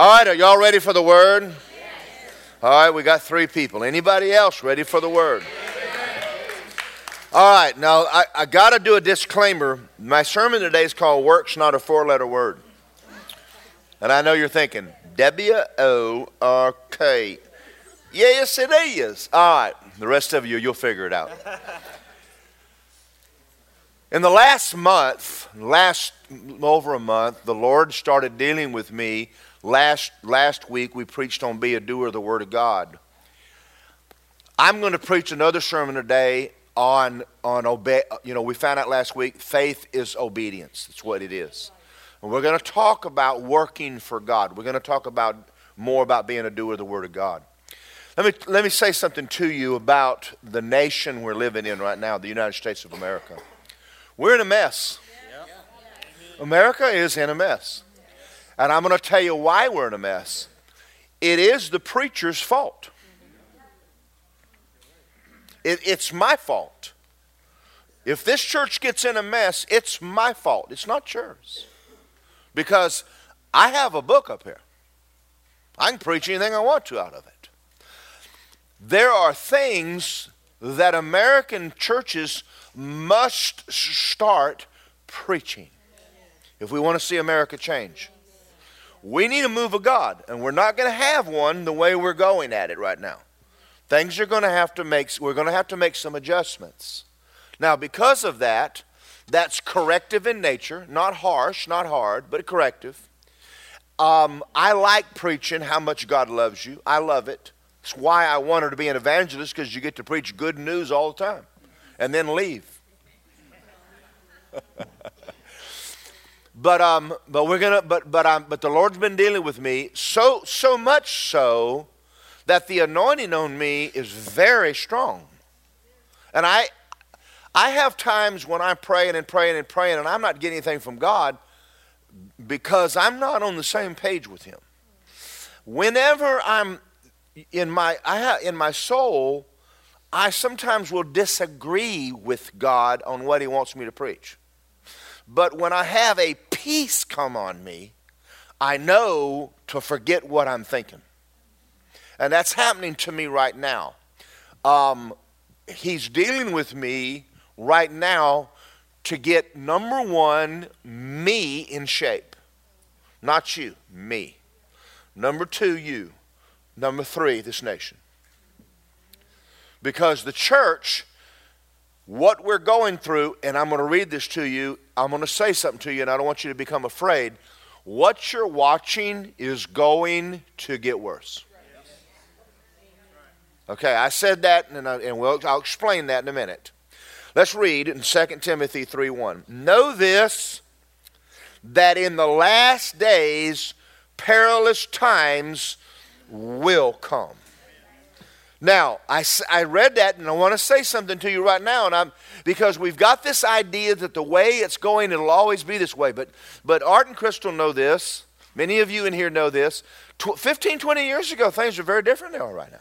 All right, are y'all ready for the word? All right, we got three people. Anybody else ready for the word? All right, now I, I got to do a disclaimer. My sermon today is called Works Not a Four Letter Word. And I know you're thinking, W O R K. Yes, it is. All right, the rest of you, you'll figure it out. In the last month, last over a month, the Lord started dealing with me. Last, last week, we preached on be a doer of the Word of God. I'm going to preach another sermon today on, on obey. You know, we found out last week faith is obedience. That's what it is. And we're going to talk about working for God. We're going to talk about more about being a doer of the Word of God. Let me, let me say something to you about the nation we're living in right now, the United States of America. We're in a mess. America is in a mess. And I'm going to tell you why we're in a mess. It is the preacher's fault. It, it's my fault. If this church gets in a mess, it's my fault. It's not yours. Because I have a book up here. I can preach anything I want to out of it. There are things that American churches must start preaching if we want to see America change. We need a move of God, and we're not going to have one the way we're going at it right now. Things are going to have to make we're going to have to make some adjustments. Now, because of that, that's corrective in nature, not harsh, not hard, but corrective. Um, I like preaching how much God loves you. I love it. It's why I wanted to be an evangelist because you get to preach good news all the time and then leave. but um, but we're gonna but but um, but the Lord's been dealing with me so so much so that the anointing on me is very strong, and I I have times when I'm praying and praying and praying and I'm not getting anything from God because I'm not on the same page with Him. Whenever I'm in my I have, in my soul, I sometimes will disagree with God on what He wants me to preach. But when I have a peace come on me, I know to forget what I'm thinking. And that's happening to me right now. Um, he's dealing with me right now to get number one, me in shape. Not you, me. Number two, you. Number three, this nation. Because the church, what we're going through, and I'm going to read this to you, I'm going to say something to you, and I don't want you to become afraid. What you're watching is going to get worse. Okay, I said that, and, I, and we'll, I'll explain that in a minute. Let's read in 2 Timothy 3 1. Know this, that in the last days perilous times will come. Now, I, I read that and I want to say something to you right now, and I'm because we've got this idea that the way it's going, it'll always be this way. But, but Art and Crystal know this. Many of you in here know this. Tw- 15, 20 years ago, things are very different than they are right now.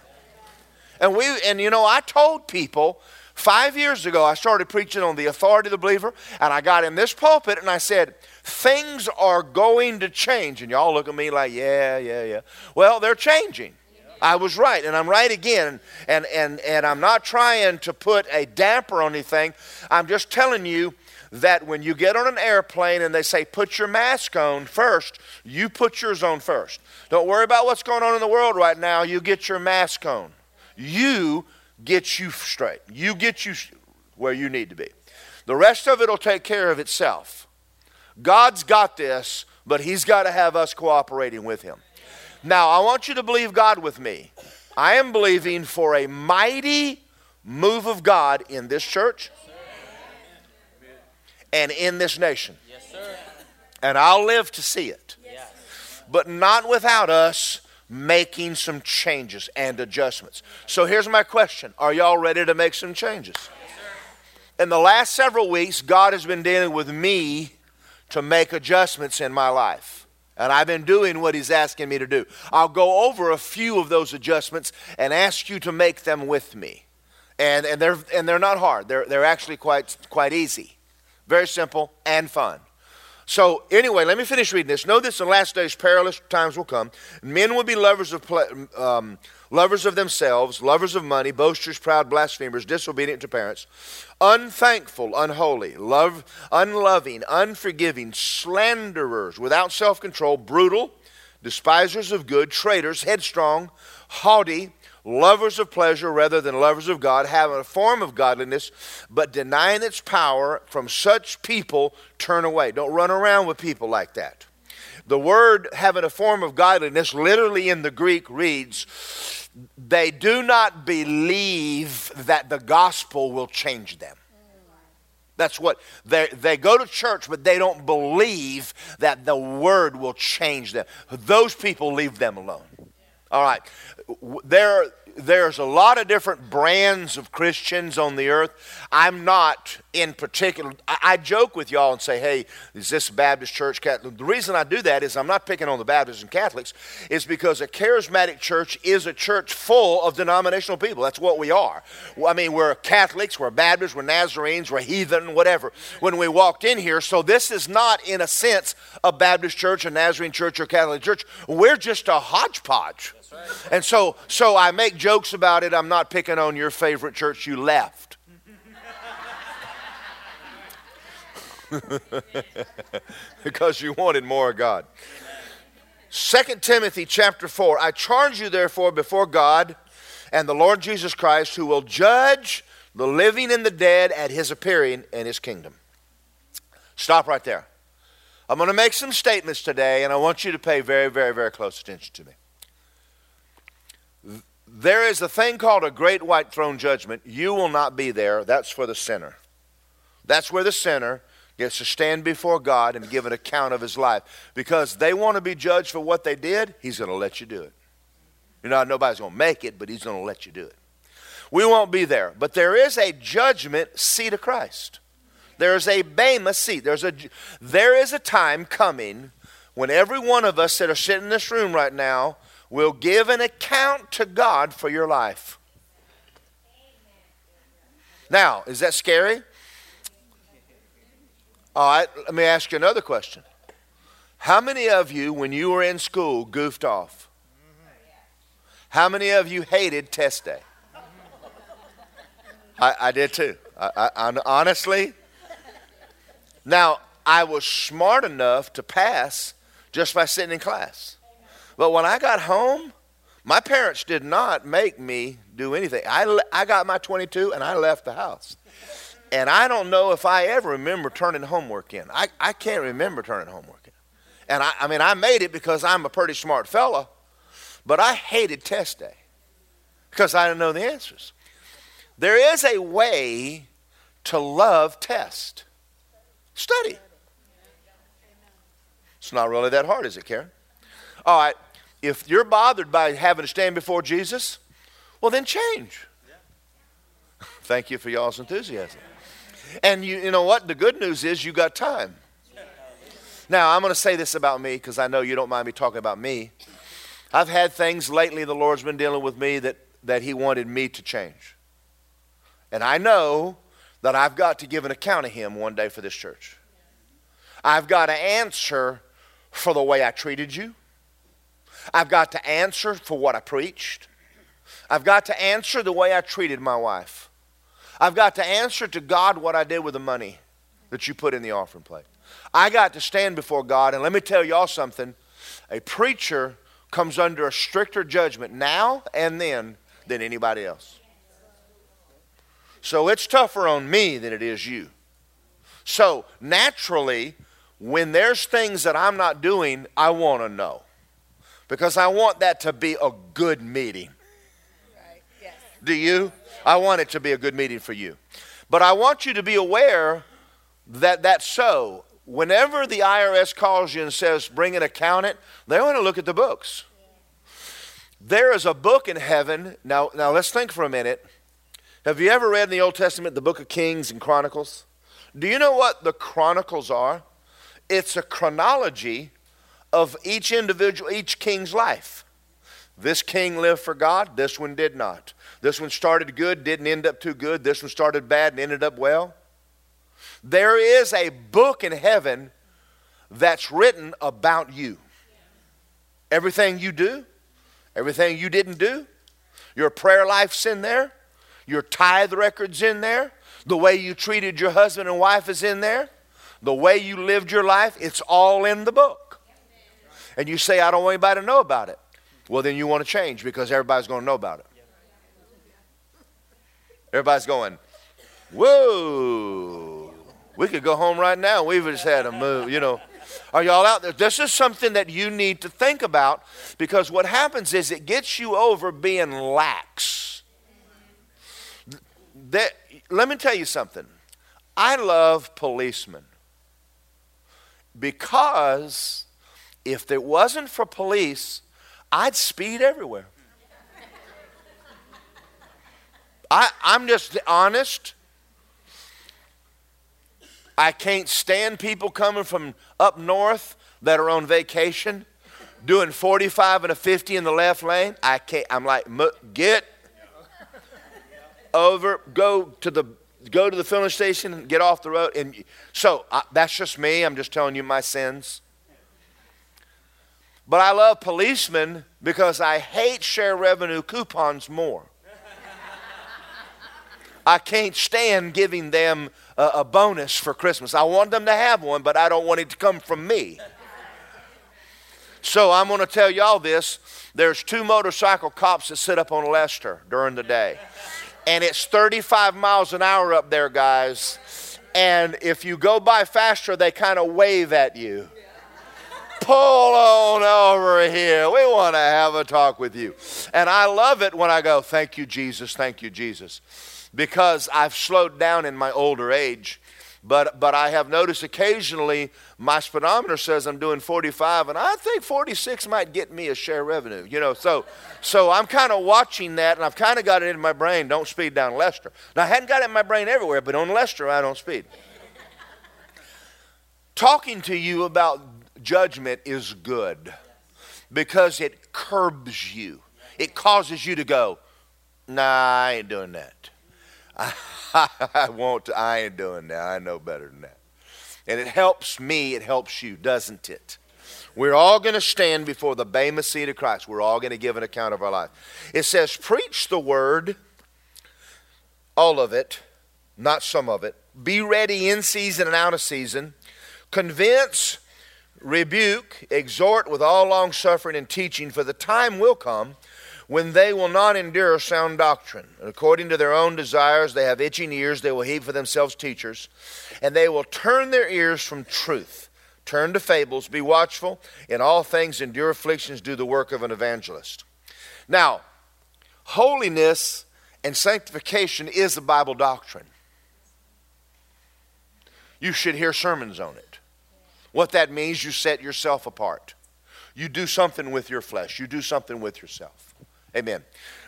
And we, and you know, I told people five years ago, I started preaching on the authority of the believer, and I got in this pulpit and I said, things are going to change. And y'all look at me like, yeah, yeah, yeah. Well, they're changing. I was right, and I'm right again. And, and, and I'm not trying to put a damper on anything. I'm just telling you that when you get on an airplane and they say, put your mask on first, you put yours on first. Don't worry about what's going on in the world right now. You get your mask on. You get you straight. You get you where you need to be. The rest of it will take care of itself. God's got this, but He's got to have us cooperating with Him. Now, I want you to believe God with me. I am believing for a mighty move of God in this church and in this nation. And I'll live to see it. But not without us making some changes and adjustments. So here's my question Are y'all ready to make some changes? In the last several weeks, God has been dealing with me to make adjustments in my life. And I've been doing what he's asking me to do. I'll go over a few of those adjustments and ask you to make them with me. And, and, they're, and they're not hard, they're, they're actually quite, quite easy. Very simple and fun. So, anyway, let me finish reading this. Know this: in the last days, perilous times will come. Men will be lovers of um, lovers of themselves, lovers of money, boasters, proud, blasphemers, disobedient to parents, unthankful, unholy, love, unloving, unforgiving, slanderers, without self-control, brutal, despisers of good, traitors, headstrong, haughty lovers of pleasure rather than lovers of God, having a form of godliness, but denying its power, from such people turn away. Don't run around with people like that. The word having a form of godliness, literally in the Greek, reads, they do not believe that the gospel will change them. That's what they they go to church, but they don't believe that the word will change them. Those people leave them alone. All right, there there's a lot of different brands of Christians on the earth. I'm not in particular. I, I, joke with y'all and say, hey, is this Baptist church? Catholic? The reason I do that is I'm not picking on the Baptists and Catholics, is because a charismatic church is a church full of denominational people. That's what we are. I mean, we're Catholics, we're Baptists, we're Nazarenes, we're heathen, whatever, when we walked in here. So this is not, in a sense, a Baptist church, a Nazarene church, or Catholic church. We're just a hodgepodge. And so, so I make jokes about it. I'm not picking on your favorite church you left. because you wanted more of God. 2 Timothy chapter 4 I charge you therefore before God and the Lord Jesus Christ who will judge the living and the dead at his appearing in his kingdom. Stop right there. I'm going to make some statements today and I want you to pay very very very close attention to me. There is a thing called a great white throne judgment. You will not be there. That's for the sinner. That's where the sinner gets to stand before God and give an account of his life. Because they want to be judged for what they did, he's going to let you do it. You know, nobody's going to make it, but he's going to let you do it. We won't be there. But there is a judgment seat of Christ. There is a Bema seat. There's a, there is a time coming when every one of us that are sitting in this room right now will give an account to God for your life. Now, is that scary? All right, let me ask you another question. How many of you, when you were in school, goofed off? How many of you hated test day? I, I did too. I, I, honestly. Now, I was smart enough to pass just by sitting in class. But when I got home, my parents did not make me do anything. I, I got my 22 and I left the house. And I don't know if I ever remember turning homework in. I, I can't remember turning homework in. And I, I mean, I made it because I'm a pretty smart fella, but I hated test day because I didn't know the answers. There is a way to love test. Study. It's not really that hard, is it, Karen? All right if you're bothered by having to stand before Jesus, well, then change. Thank you for y'all's enthusiasm. And you, you know what? The good news is you got time. Now, I'm going to say this about me because I know you don't mind me talking about me. I've had things lately the Lord's been dealing with me that, that He wanted me to change. And I know that I've got to give an account of Him one day for this church. I've got to answer for the way I treated you. I've got to answer for what I preached. I've got to answer the way I treated my wife. I've got to answer to God what I did with the money that you put in the offering plate. I got to stand before God, and let me tell y'all something. A preacher comes under a stricter judgment now and then than anybody else. So it's tougher on me than it is you. So naturally, when there's things that I'm not doing, I want to know because I want that to be a good meeting. Do you? I want it to be a good meeting for you. But I want you to be aware that that's so. Whenever the IRS calls you and says, bring an accountant, they want to look at the books. There is a book in heaven. Now, now let's think for a minute. Have you ever read in the Old Testament the book of Kings and Chronicles? Do you know what the Chronicles are? It's a chronology of each individual, each king's life. This king lived for God, this one did not. This one started good, didn't end up too good. This one started bad and ended up well. There is a book in heaven that's written about you. Everything you do, everything you didn't do, your prayer life's in there, your tithe record's in there, the way you treated your husband and wife is in there, the way you lived your life, it's all in the book. And you say, I don't want anybody to know about it. Well, then you want to change because everybody's going to know about it. Everybody's going, whoa. We could go home right now. We've just had a move, you know. Are y'all out there? This is something that you need to think about because what happens is it gets you over being lax. That, let me tell you something. I love policemen because if it wasn't for police, I'd speed everywhere. I, I'm just honest. I can't stand people coming from up north that are on vacation doing 45 and a 50 in the left lane. I can't. I'm like, get over, go to the go to the filling station and get off the road. And so uh, that's just me. I'm just telling you my sins. But I love policemen because I hate share revenue coupons more. I can't stand giving them a, a bonus for Christmas. I want them to have one, but I don't want it to come from me. So I'm going to tell y'all this. There's two motorcycle cops that sit up on Lester during the day. And it's 35 miles an hour up there, guys. And if you go by faster, they kind of wave at you. Pull on over here. We want to have a talk with you. And I love it when I go, Thank you, Jesus. Thank you, Jesus because I've slowed down in my older age. But, but I have noticed occasionally my speedometer says I'm doing 45, and I think 46 might get me a share revenue. You know, so, so I'm kind of watching that, and I've kind of got it in my brain. Don't speed down Lester. Now I hadn't got it in my brain everywhere, but on Lester I don't speed. Talking to you about judgment is good because it curbs you. It causes you to go, Nah, I ain't doing that. I, won't, I ain't doing that. I know better than that. And it helps me, it helps you, doesn't it? We're all going to stand before the Bema seat of Christ. We're all going to give an account of our life. It says, Preach the word, all of it, not some of it. Be ready in season and out of season. Convince, rebuke, exhort with all long suffering and teaching, for the time will come when they will not endure sound doctrine. According to their own desires, they have itching ears, they will heap for themselves teachers, and they will turn their ears from truth. Turn to fables, be watchful, in all things endure afflictions, do the work of an evangelist. Now, holiness and sanctification is a Bible doctrine. You should hear sermons on it. What that means, you set yourself apart. You do something with your flesh, you do something with yourself. Amen.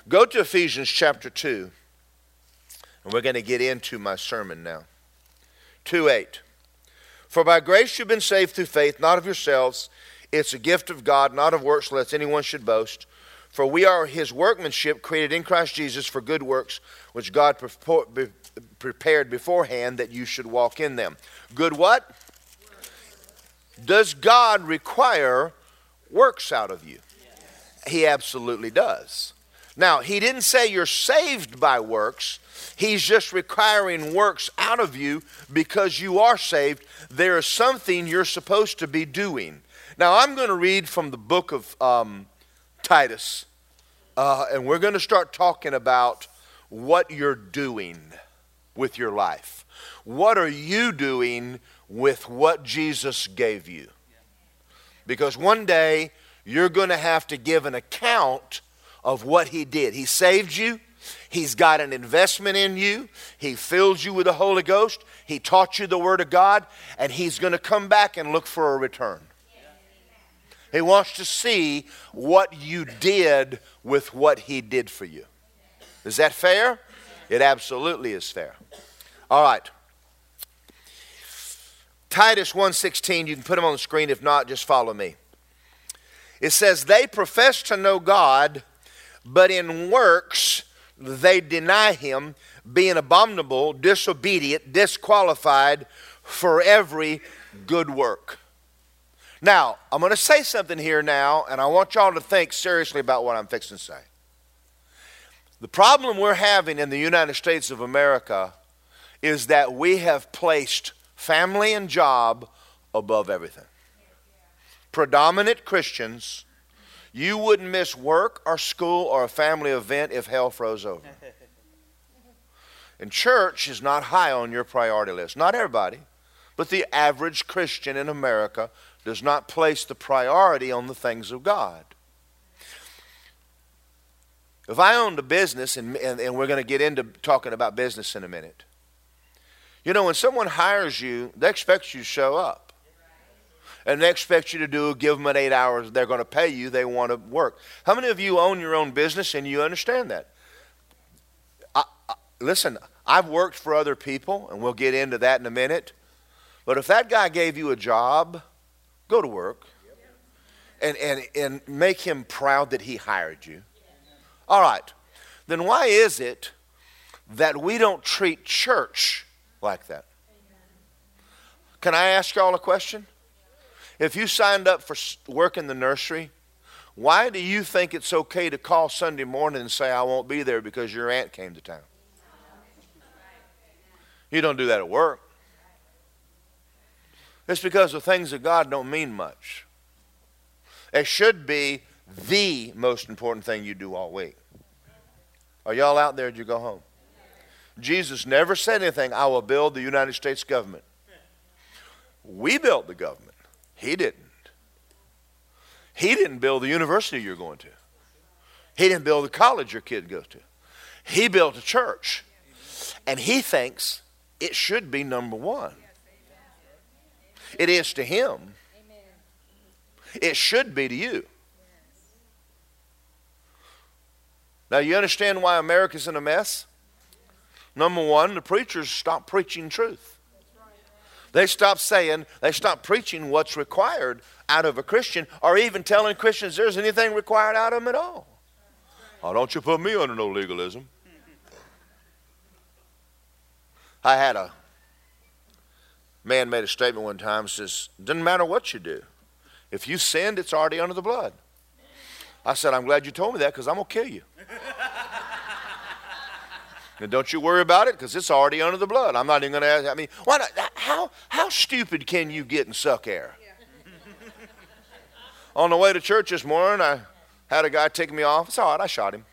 Go to Ephesians chapter 2, and we're going to get into my sermon now. 2 8. For by grace you've been saved through faith, not of yourselves. It's a gift of God, not of works, lest anyone should boast. For we are his workmanship, created in Christ Jesus for good works, which God prepared beforehand that you should walk in them. Good what? Does God require works out of you? He absolutely does. Now, he didn't say you're saved by works. He's just requiring works out of you because you are saved. There is something you're supposed to be doing. Now, I'm going to read from the book of um, Titus, uh, and we're going to start talking about what you're doing with your life. What are you doing with what Jesus gave you? Because one day you're going to have to give an account of what He did. He saved you. He's got an investment in you. He filled you with the Holy Ghost. He taught you the Word of God, and He's going to come back and look for a return. He wants to see what you did with what He did for you. Is that fair? It absolutely is fair. All right. Titus 1:16, you can put them on the screen if not just follow me. It says, They profess to know God, but in works they deny him, being abominable, disobedient, disqualified for every good work. Now, I'm going to say something here now, and I want y'all to think seriously about what I'm fixing to say. The problem we're having in the United States of America is that we have placed family and job above everything. Predominant Christians, you wouldn't miss work or school or a family event if hell froze over. And church is not high on your priority list. Not everybody, but the average Christian in America does not place the priority on the things of God. If I owned a business, and, and, and we're going to get into talking about business in a minute, you know, when someone hires you, they expect you to show up. And they expect you to do, give them an eight hours, they're going to pay you, they want to work. How many of you own your own business and you understand that? I, I, listen, I've worked for other people, and we'll get into that in a minute. But if that guy gave you a job, go to work and, and, and make him proud that he hired you. All right. Then why is it that we don't treat church like that. Can I ask y'all a question? If you signed up for work in the nursery, why do you think it's okay to call Sunday morning and say, I won't be there because your aunt came to town? You don't do that at work. It's because the things of God don't mean much. It should be the most important thing you do all week. Are y'all out there? Did you go home? Jesus never said anything, I will build the United States government. We built the government. He didn't. He didn't build the university you're going to. He didn't build the college your kid goes to. He built a church. And he thinks it should be number one. It is to him. It should be to you. Now, you understand why America's in a mess? Number one, the preachers stopped preaching truth. They stopped saying, they stopped preaching what's required out of a Christian, or even telling Christians there's anything required out of them at all. Oh, don't you put me under no legalism. I had a man made a statement one time says, Doesn't matter what you do. If you sinned, it's already under the blood. I said, I'm glad you told me that because I'm going to kill you. And don't you worry about it because it's already under the blood. I'm not even going to ask. I mean, why not, how, how stupid can you get and suck air? Yeah. On the way to church this morning, I had a guy take me off. It's all right, I shot him.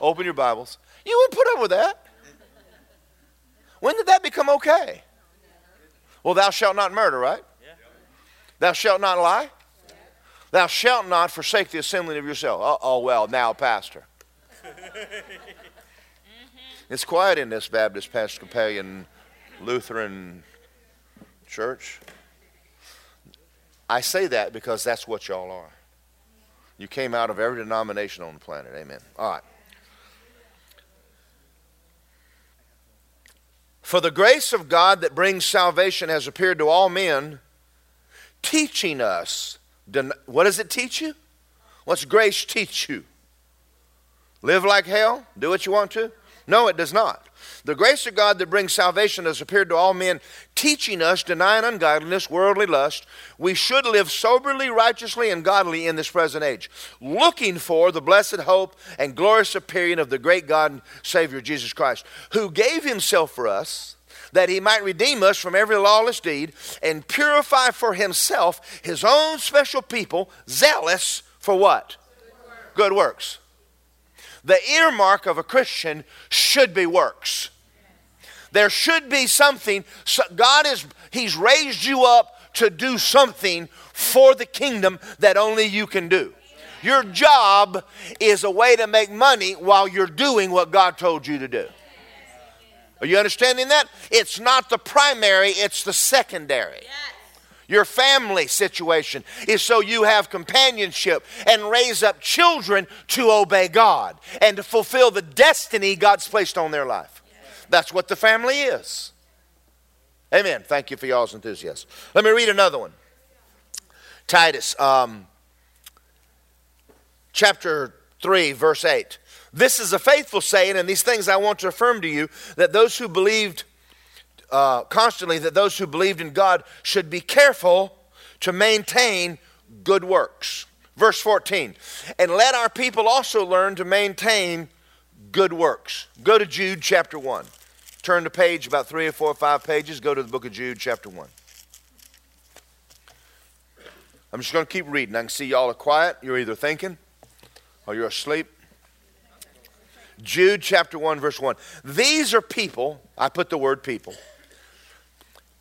Open your Bibles. You wouldn't put up with that. When did that become okay? Well, thou shalt not murder, right? Thou shalt not lie. Thou shalt not forsake the assembling of yourself. Oh, oh well, now, Pastor. It's quiet in this Baptist Episcopalian Lutheran church. I say that because that's what y'all are. You came out of every denomination on the planet. Amen. All right. For the grace of God that brings salvation has appeared to all men, teaching us. What does it teach you? What's grace teach you? Live like hell? Do what you want to? No, it does not. The grace of God that brings salvation has appeared to all men, teaching us, denying ungodliness, worldly lust. We should live soberly, righteously, and godly in this present age, looking for the blessed hope and glorious appearing of the great God and Savior Jesus Christ, who gave himself for us that he might redeem us from every lawless deed and purify for himself his own special people, zealous for what? Good works. Good works the earmark of a Christian should be works. There should be something. God is, He's raised you up to do something for the kingdom that only you can do. Your job is a way to make money while you're doing what God told you to do. Are you understanding that? It's not the primary, it's the secondary. Your family situation is so you have companionship and raise up children to obey God and to fulfill the destiny God's placed on their life. That's what the family is. Amen. Thank you for y'all's enthusiasm. Let me read another one. Titus, um, chapter 3, verse 8. This is a faithful saying, and these things I want to affirm to you that those who believed uh, constantly that those who believed in God should be careful to maintain good works. Verse 14, and let our people also learn to maintain good works. Go to Jude chapter 1. Turn the page about three or four or five pages. Go to the book of Jude chapter 1. I'm just going to keep reading. I can see y'all are quiet. You're either thinking or you're asleep. Jude chapter 1, verse 1. These are people, I put the word people.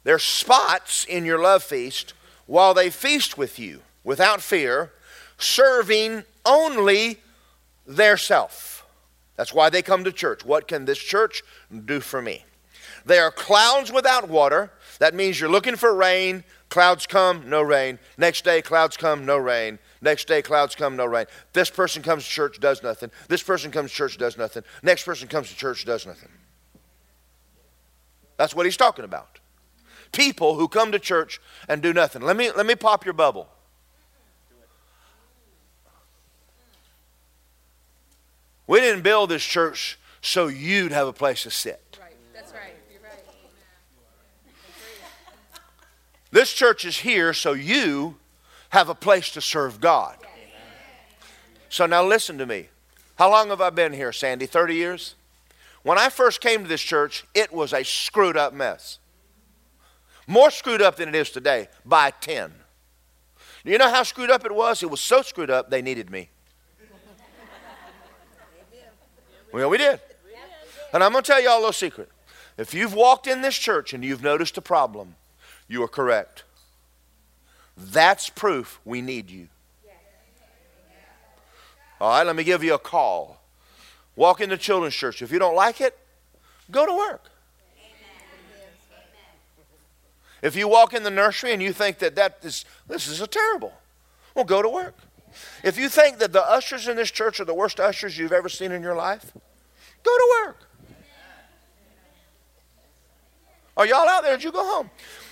They're spots in your love feast while they feast with you without fear, serving only their self. That's why they come to church. What can this church do for me? They are clouds without water. That means you're looking for rain. Clouds come, no rain. Next day, clouds come, no rain. Next day, clouds come, no rain. This person comes to church, does nothing. This person comes to church, does nothing. Next person comes to church, does nothing. That's what he's talking about. People who come to church and do nothing. Let me, let me pop your bubble. We didn't build this church so you'd have a place to sit. Right. That's right. You're right. This church is here so you have a place to serve God. So now listen to me. How long have I been here, Sandy? 30 years? When I first came to this church, it was a screwed up mess. More screwed up than it is today by 10. Do you know how screwed up it was? It was so screwed up they needed me. Well, we did. And I'm going to tell you all a little secret. If you've walked in this church and you've noticed a problem, you are correct. That's proof we need you. All right, let me give you a call. Walk into children's church. If you don't like it, go to work. If you walk in the nursery and you think that, that is, this is a terrible, well, go to work. If you think that the ushers in this church are the worst ushers you've ever seen in your life, go to work. Are y'all out there? Did you go home?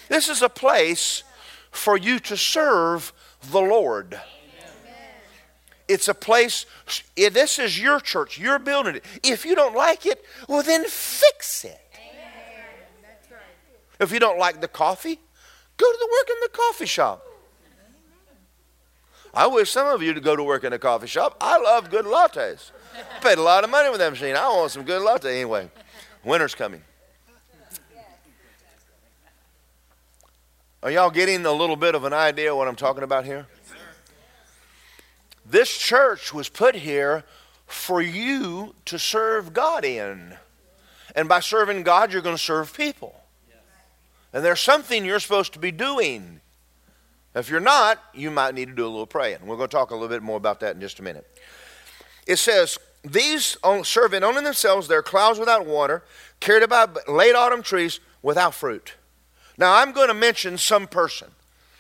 This is a place for you to serve the Lord. It's a place, this is your church. You're building it. If you don't like it, well, then fix it. If you don't like the coffee, go to the work in the coffee shop. I wish some of you to go to work in a coffee shop. I love good lattes. I paid a lot of money with that machine. I want some good latte anyway. Winter's coming. Are y'all getting a little bit of an idea what I'm talking about here? This church was put here for you to serve God in. And by serving God, you're going to serve people. And there's something you're supposed to be doing. If you're not, you might need to do a little praying. We're going to talk a little bit more about that in just a minute. It says, These serving only themselves, they're clouds without water, carried about late autumn trees without fruit. Now, I'm going to mention some person.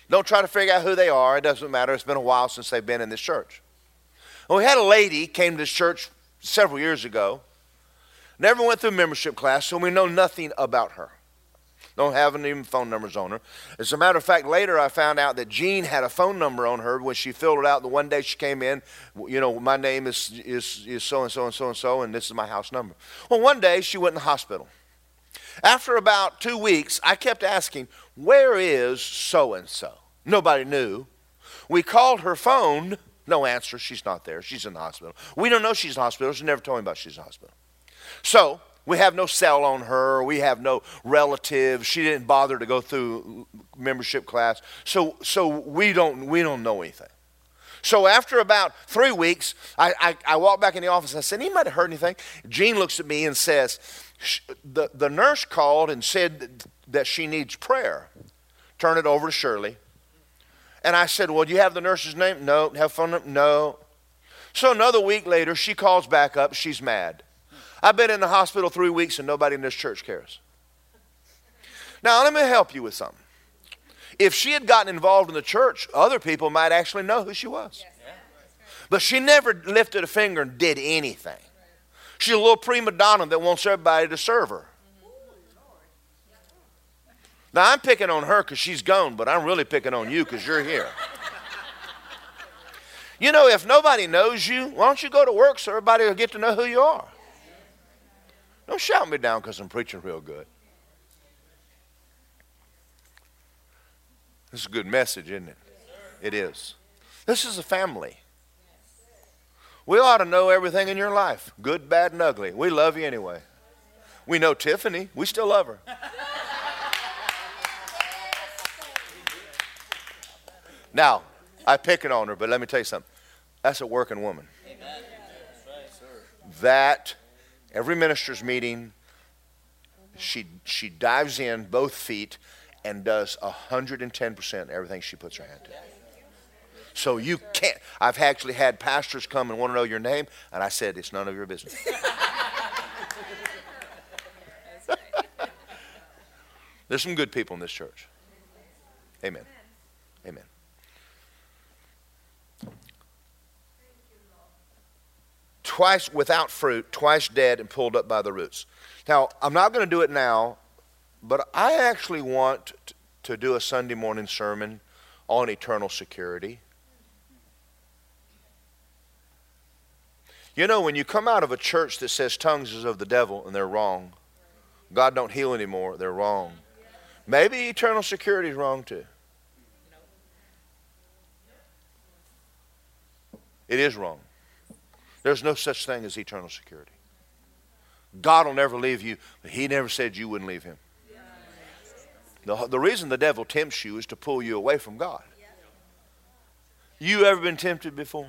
Don't try to figure out who they are. It doesn't matter. It's been a while since they've been in this church. Well, we had a lady came to this church several years ago. Never went through membership class, so we know nothing about her. Don't have any phone numbers on her. As a matter of fact, later I found out that Jean had a phone number on her when she filled it out. The one day she came in, you know, my name is is is so and so and so and so, and this is my house number. Well, one day she went in the hospital. After about two weeks, I kept asking, Where is so and so? Nobody knew. We called her phone, no answer. She's not there. She's in the hospital. We don't know she's in the hospital. She never told me about she's in the hospital. So we have no cell on her. We have no relatives. She didn't bother to go through membership class. So, so we, don't, we don't know anything. So after about three weeks, I, I, I walked back in the office and I said, Anybody heard anything? Jean looks at me and says, the, the nurse called and said that she needs prayer. Turn it over to Shirley. And I said, Well, do you have the nurse's name? No. Have phone number? No. So another week later, she calls back up. She's mad. I've been in the hospital three weeks and nobody in this church cares. Now, let me help you with something. If she had gotten involved in the church, other people might actually know who she was. But she never lifted a finger and did anything. She's a little prima donna that wants everybody to serve her. Now, I'm picking on her because she's gone, but I'm really picking on you because you're here. You know, if nobody knows you, why don't you go to work so everybody will get to know who you are? Don't shout me down because I'm preaching real good. This is a good message, isn't it? It is. This is a family. We ought to know everything in your life good, bad, and ugly. We love you anyway. We know Tiffany. We still love her. Now, I pick it on her, but let me tell you something. That's a working woman. That every minister's meeting, she she dives in both feet and does 110% everything she puts her hand to. So you can't. I've actually had pastors come and want to know your name, and I said, it's none of your business. There's some good people in this church. Amen. Amen. Twice without fruit, twice dead and pulled up by the roots. Now, I'm not going to do it now, but I actually want to do a Sunday morning sermon on eternal security. You know, when you come out of a church that says tongues is of the devil and they're wrong, God don't heal anymore, they're wrong. Maybe eternal security is wrong too. It is wrong. There's no such thing as eternal security. God will never leave you, but He never said you wouldn't leave Him. The, the reason the devil tempts you is to pull you away from God. You ever been tempted before?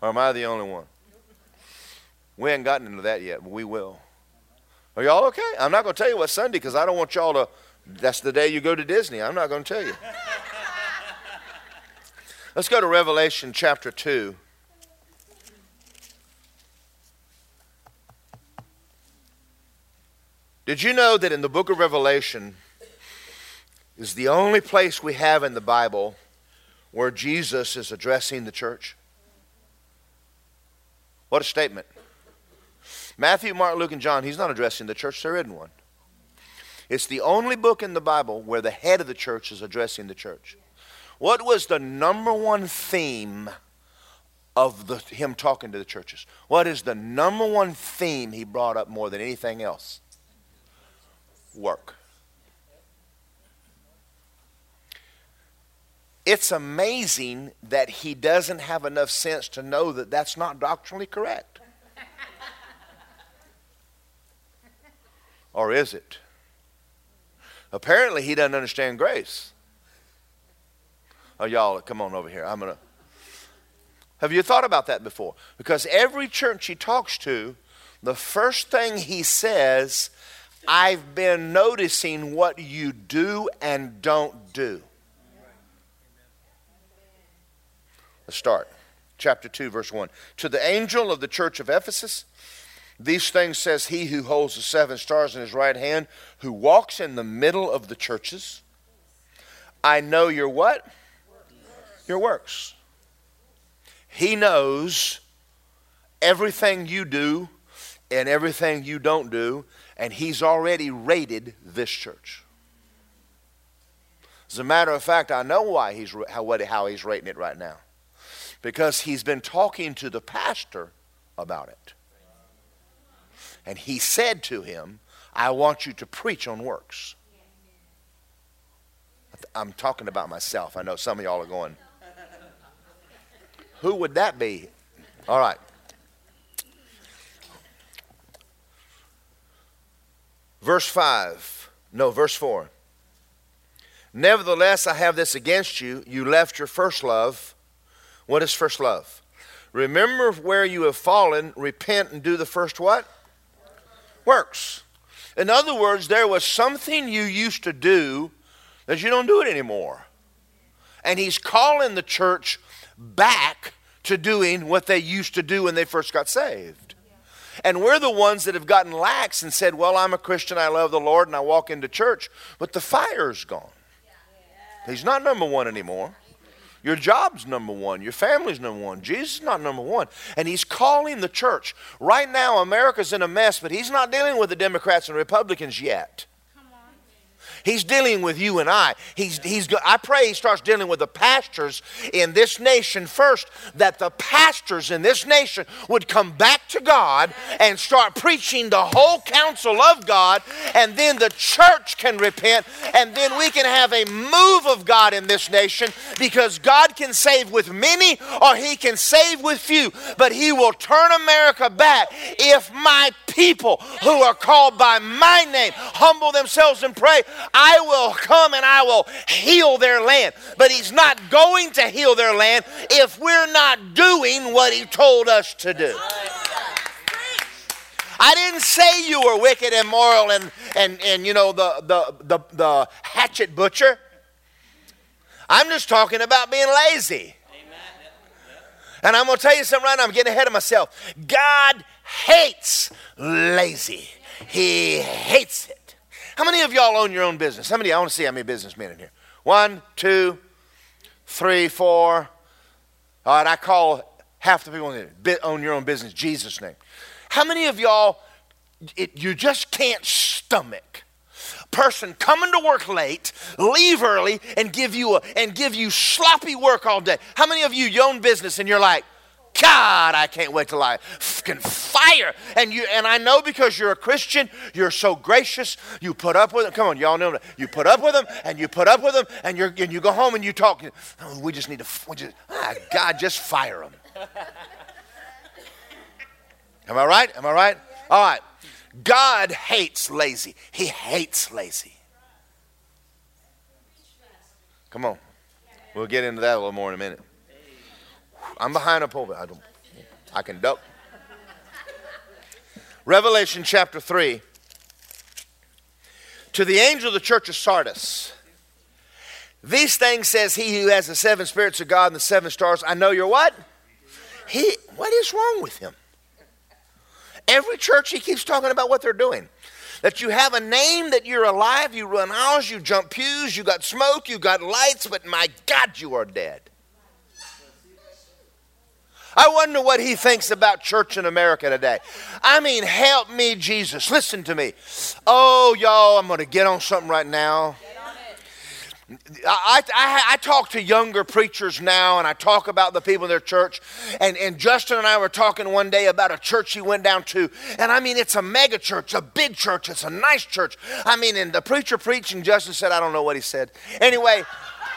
Or am I the only one? We ain't gotten into that yet, but we will. Are y'all okay? I'm not going to tell you what Sunday because I don't want y'all to. That's the day you go to Disney. I'm not going to tell you. Let's go to Revelation chapter 2. Did you know that in the book of Revelation is the only place we have in the Bible where Jesus is addressing the church? What a statement. Matthew, Mark, Luke, and John, he's not addressing the church. There isn't one. It's the only book in the Bible where the head of the church is addressing the church. What was the number one theme of the, him talking to the churches? What is the number one theme he brought up more than anything else? Work. It's amazing that he doesn't have enough sense to know that that's not doctrinally correct. Or is it? Apparently, he doesn't understand grace. Oh, y'all, come on over here. I'm going to. Have you thought about that before? Because every church he talks to, the first thing he says, I've been noticing what you do and don't do. Let's start. Chapter 2, verse 1. To the angel of the church of Ephesus, these things says he who holds the seven stars in his right hand, who walks in the middle of the churches. I know your what? Your works. He knows everything you do and everything you don't do, and he's already rated this church. As a matter of fact, I know why he's how, how he's rating it right now. Because he's been talking to the pastor about it. And he said to him, I want you to preach on works. I'm talking about myself. I know some of y'all are going, who would that be? All right. Verse 5. No, verse 4. Nevertheless, I have this against you. You left your first love. What is first love? Remember where you have fallen, repent and do the first what? works. In other words, there was something you used to do that you don't do it anymore. And he's calling the church back to doing what they used to do when they first got saved. And we're the ones that have gotten lax and said, Well, I'm a Christian, I love the Lord, and I walk into church, but the fire's gone. He's not number one anymore. Your job's number one. Your family's number one. Jesus is not number one. And he's calling the church. Right now, America's in a mess, but he's not dealing with the Democrats and Republicans yet. He's dealing with you and I. He's, he's, I pray He starts dealing with the pastors in this nation first, that the pastors in this nation would come back to God and start preaching the whole counsel of God, and then the church can repent, and then we can have a move of God in this nation because God can save with many or He can save with few, but He will turn America back if my people who are called by my name humble themselves and pray. I will come and I will heal their land. But He's not going to heal their land if we're not doing what He told us to do. I didn't say you were wicked, immoral, and, and, and you know, the, the, the, the hatchet butcher. I'm just talking about being lazy. And I'm going to tell you something right now. I'm getting ahead of myself. God hates lazy. He hates it. How many of y'all own your own business? How many? I want to see how many businessmen in here. One, two, three, four. All right, I call half the people that own your own business Jesus' name. How many of y'all, it, you just can't stomach person coming to work late, leave early, and give you a, and give you sloppy work all day. How many of you, you own business and you're like, God, I can't wait till I can fire. And you and I know because you're a Christian, you're so gracious. You put up with them. Come on, y'all know that. You put up with them, and you put up with them, and you and you go home and you talk. Oh, we just need to. We just, ah, God, just fire them. Am I right? Am I right? All right. God hates lazy. He hates lazy. Come on. We'll get into that a little more in a minute. I'm behind a pulpit. I, don't, I can duck. Revelation chapter 3. To the angel of the church of Sardis, these things says he who has the seven spirits of God and the seven stars. I know you're what? He, what is wrong with him? Every church, he keeps talking about what they're doing. That you have a name, that you're alive, you run aisles, you jump pews, you got smoke, you got lights, but my God, you are dead. I wonder what he thinks about church in America today. I mean, help me, Jesus. Listen to me. Oh, y'all, I'm going to get on something right now. I, I, I, talk to younger preachers now and I talk about the people in their church. And, and Justin and I were talking one day about a church he went down to. And I mean, it's a mega church, a big church, it's a nice church. I mean, and the preacher preaching, Justin said, I don't know what he said. Anyway,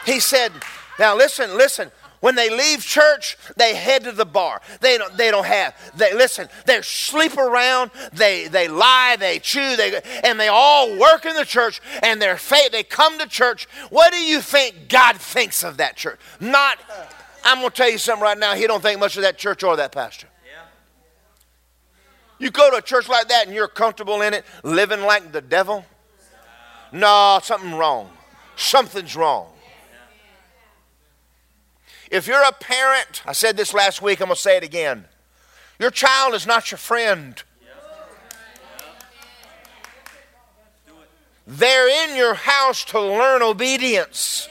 he said, Now listen, listen. When they leave church, they head to the bar. They don't, they don't have, they listen, they sleep around, they, they lie, they chew, they, and they all work in the church and they're faith, they come to church. What do you think God thinks of that church? Not, I'm going to tell you something right now, he don't think much of that church or that pastor. You go to a church like that and you're comfortable in it, living like the devil? No, something wrong. Something's wrong. If you're a parent, I said this last week, I'm going to say it again. Your child is not your friend. They're in your house to learn obedience.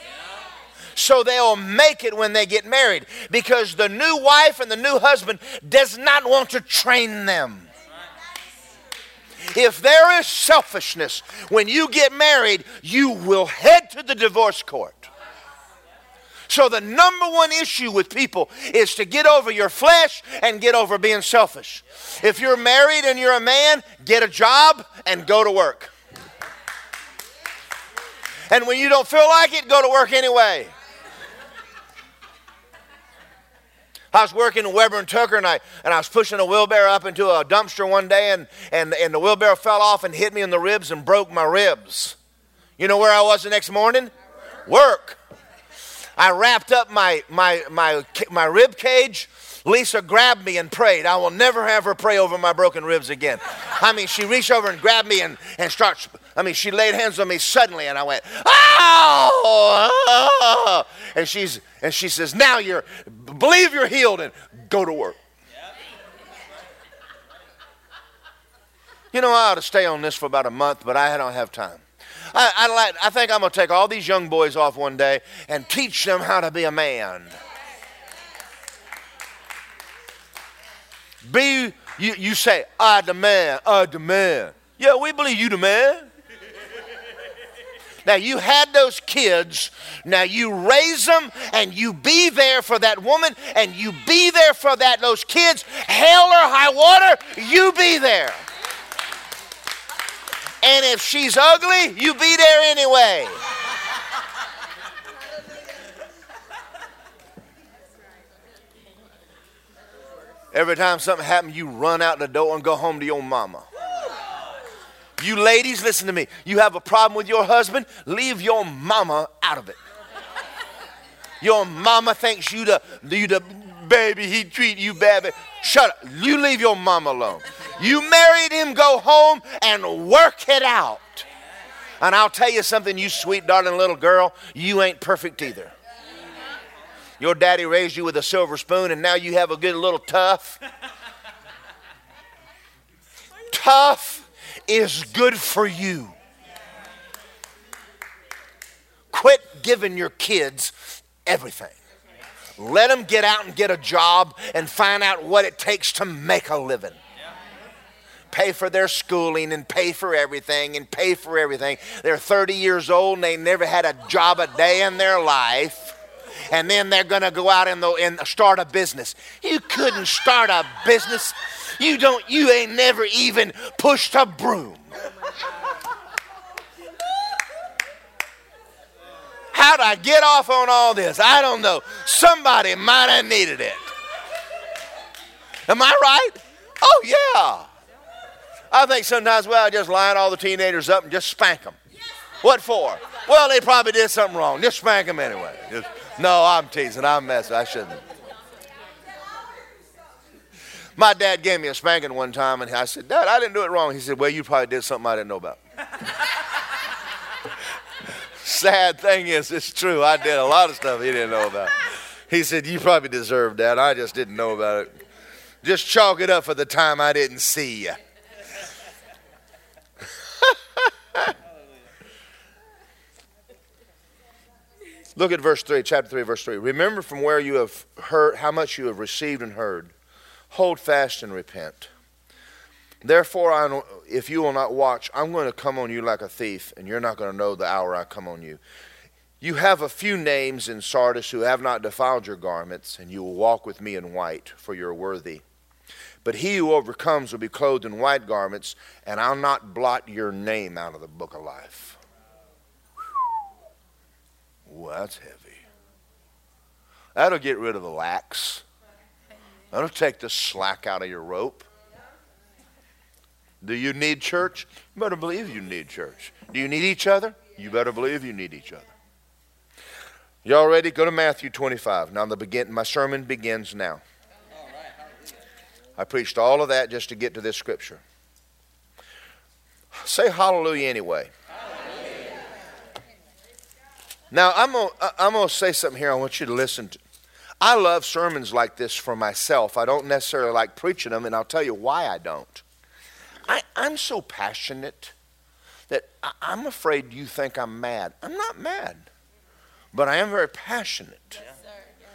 So they'll make it when they get married because the new wife and the new husband does not want to train them. If there is selfishness when you get married, you will head to the divorce court. So, the number one issue with people is to get over your flesh and get over being selfish. If you're married and you're a man, get a job and go to work. And when you don't feel like it, go to work anyway. I was working in Weber and Tucker, and I, and I was pushing a wheelbarrow up into a dumpster one day, and, and, and the wheelbarrow fell off and hit me in the ribs and broke my ribs. You know where I was the next morning? Work. I wrapped up my, my, my, my rib cage. Lisa grabbed me and prayed. I will never have her pray over my broken ribs again. I mean, she reached over and grabbed me and, and starts, I mean, she laid hands on me suddenly and I went, oh, and she's, and she says, now you're, believe you're healed and go to work. You know, I ought to stay on this for about a month, but I don't have time. I, I, like, I think I'm going to take all these young boys off one day and teach them how to be a man. Be, you, you say, I demand, I demand. Yeah, we believe you the man. Now you had those kids. Now you raise them and you be there for that woman and you be there for that those kids. Hell or high water, you be there. And if she's ugly, you be there anyway. Every time something happens, you run out the door and go home to your mama. You ladies, listen to me. You have a problem with your husband, leave your mama out of it. Your mama thinks you the you the baby, he treat you bad. Shut up. You leave your mom alone. You married him, go home and work it out. And I'll tell you something, you sweet darling little girl, you ain't perfect either. Your daddy raised you with a silver spoon, and now you have a good little tough. tough is good for you. Quit giving your kids everything. Let them get out and get a job and find out what it takes to make a living. Pay for their schooling and pay for everything and pay for everything. They're 30 years old and they never had a job a day in their life and then they're going to go out and, and start a business. You couldn't start a business. You don't. You ain't never even pushed a broom. How'd I get off on all this? I don't know. Somebody might have needed it. Am I right? Oh, yeah. I think sometimes, well, I just line all the teenagers up and just spank them. What for? Well, they probably did something wrong. Just spank them anyway. Just, no, I'm teasing. I'm messing. I shouldn't. My dad gave me a spanking one time, and I said, Dad, I didn't do it wrong. He said, Well, you probably did something I didn't know about. Sad thing is, it's true. I did a lot of stuff he didn't know about. He said, You probably deserved that. I just didn't know about it. Just chalk it up for the time I didn't see you. Look at verse 3, chapter 3, verse 3. Remember from where you have heard, how much you have received and heard. Hold fast and repent. Therefore, I, if you will not watch, I'm going to come on you like a thief, and you're not going to know the hour I come on you. You have a few names in Sardis who have not defiled your garments, and you will walk with me in white, for you're worthy. But he who overcomes will be clothed in white garments, and I'll not blot your name out of the book of life. That's heavy. That'll get rid of the lax. That'll take the slack out of your rope. Do you need church? You better believe you need church. Do you need each other? You better believe you need each other. Y'all ready? Go to Matthew 25. Now the begin my sermon begins now. I preached all of that just to get to this scripture. Say hallelujah anyway. Now, I'm going I'm to say something here I want you to listen to. I love sermons like this for myself. I don't necessarily like preaching them, and I'll tell you why I don't. I, I'm so passionate that I, I'm afraid you think I'm mad. I'm not mad, but I am very passionate.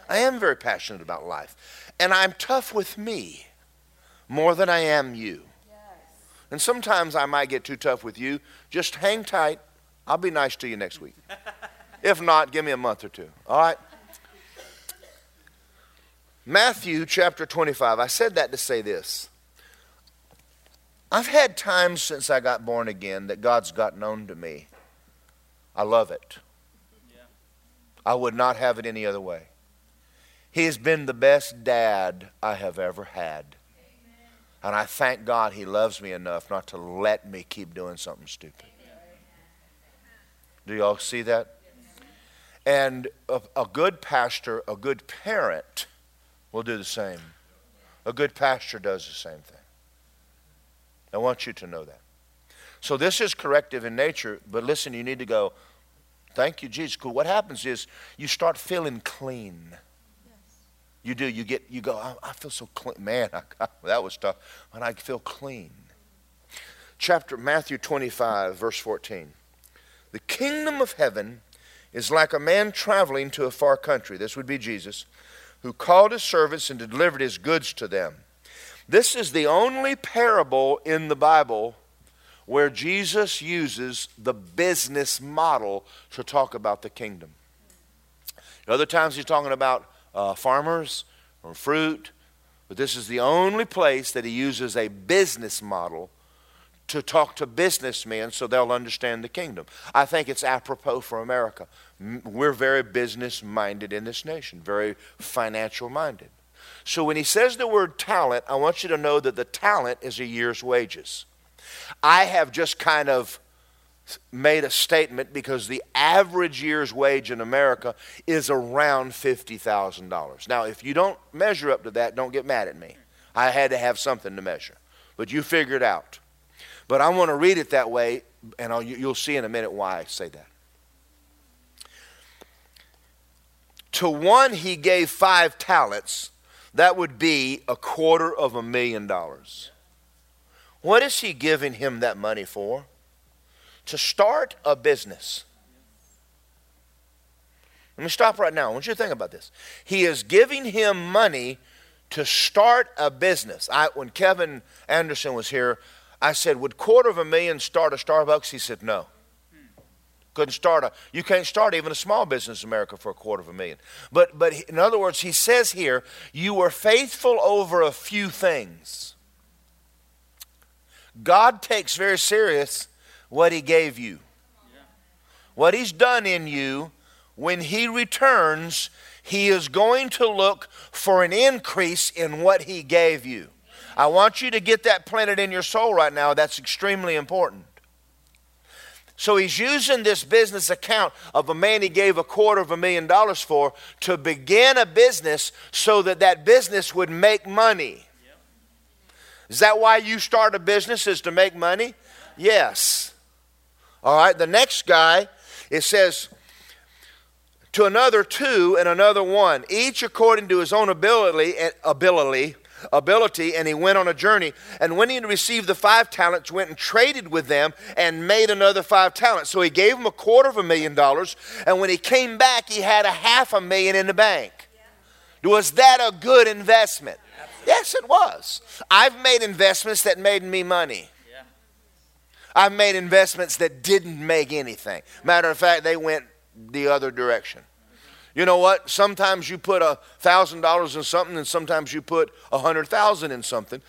I am very passionate about life. And I'm tough with me more than I am you. And sometimes I might get too tough with you. Just hang tight. I'll be nice to you next week. If not, give me a month or two. All right? Matthew chapter 25. I said that to say this. I've had times since I got born again that God's got known to me. I love it. I would not have it any other way. He has been the best dad I have ever had. And I thank God he loves me enough not to let me keep doing something stupid. Do y'all see that? And a, a, good pastor, a good parent, will do the same. A good pastor does the same thing. I want you to know that. So this is corrective in nature, but listen, you need to go, thank you, Jesus. Because what happens is you start feeling clean. Yes. You do. You get. You go. I, I feel so clean, man. I, that was tough. but I feel clean. Chapter Matthew twenty-five, verse fourteen. The kingdom of heaven is like a man traveling to a far country. This would be Jesus, who called his servants and delivered his goods to them. This is the only parable in the Bible where Jesus uses the business model to talk about the kingdom. Other times he's talking about uh, farmers or fruit, but this is the only place that he uses a business model to talk to businessmen so they'll understand the kingdom. I think it's apropos for America. We're very business minded in this nation, very financial minded. So when he says the word talent, I want you to know that the talent is a year's wages. I have just kind of made a statement because the average year's wage in America is around $50,000. Now, if you don't measure up to that, don't get mad at me. I had to have something to measure. But you figure it out. But I want to read it that way, and I'll, you'll see in a minute why I say that. To one, he gave five talents. That would be a quarter of a million dollars. What is he giving him that money for? To start a business. Let me stop right now. I want you to think about this. He is giving him money to start a business. I, when Kevin Anderson was here, I said, Would quarter of a million start a Starbucks? He said, No. Couldn't start a, you can't start even a small business in America for a quarter of a million. But, but in other words, he says here, You were faithful over a few things. God takes very serious what he gave you. What he's done in you, when he returns, he is going to look for an increase in what he gave you. I want you to get that planted in your soul right now. That's extremely important. So he's using this business account of a man he gave a quarter of a million dollars for to begin a business so that that business would make money. Is that why you start a business is to make money? Yes. All right, the next guy it says to another two and another one, each according to his own ability and ability ability and he went on a journey. And when he received the five talents, went and traded with them and made another five talents. So he gave him a quarter of a million dollars. And when he came back, he had a half a million in the bank. Yeah. Was that a good investment? Absolutely. Yes, it was. I've made investments that made me money. Yeah. I've made investments that didn't make anything. Matter of fact, they went the other direction. You know what? Sometimes you put a thousand dollars in something, and sometimes you put a hundred thousand in something,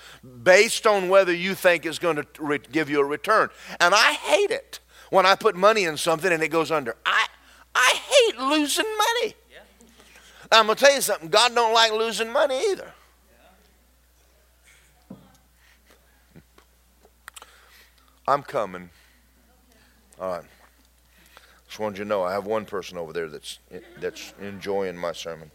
based on whether you think it's going to re- give you a return. And I hate it when I put money in something and it goes under. I I hate losing money. Yeah. I'm gonna tell you something. God don't like losing money either. Yeah. I'm coming. All right. Just wanted you to know I have one person over there that's, that's enjoying my sermon.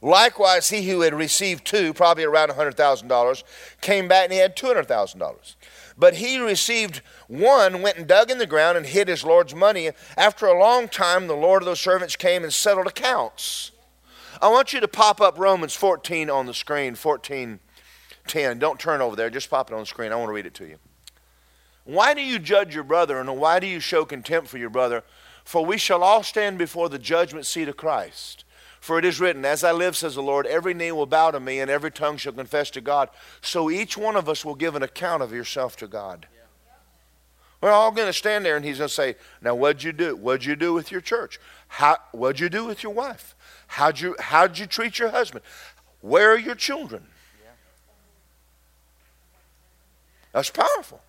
Likewise, he who had received two, probably around $100,000, came back and he had $200,000. But he received one, went and dug in the ground and hid his Lord's money. After a long time, the Lord of those servants came and settled accounts. I want you to pop up Romans 14 on the screen, 14 10. Don't turn over there, just pop it on the screen. I want to read it to you. Why do you judge your brother, and why do you show contempt for your brother? For we shall all stand before the judgment seat of Christ. For it is written, As I live, says the Lord, every knee will bow to me, and every tongue shall confess to God. So each one of us will give an account of yourself to God. We're all going to stand there, and he's going to say, Now, what'd you do? What'd you do with your church? How, what'd you do with your wife? How'd you, how'd you treat your husband? Where are your children? That's powerful.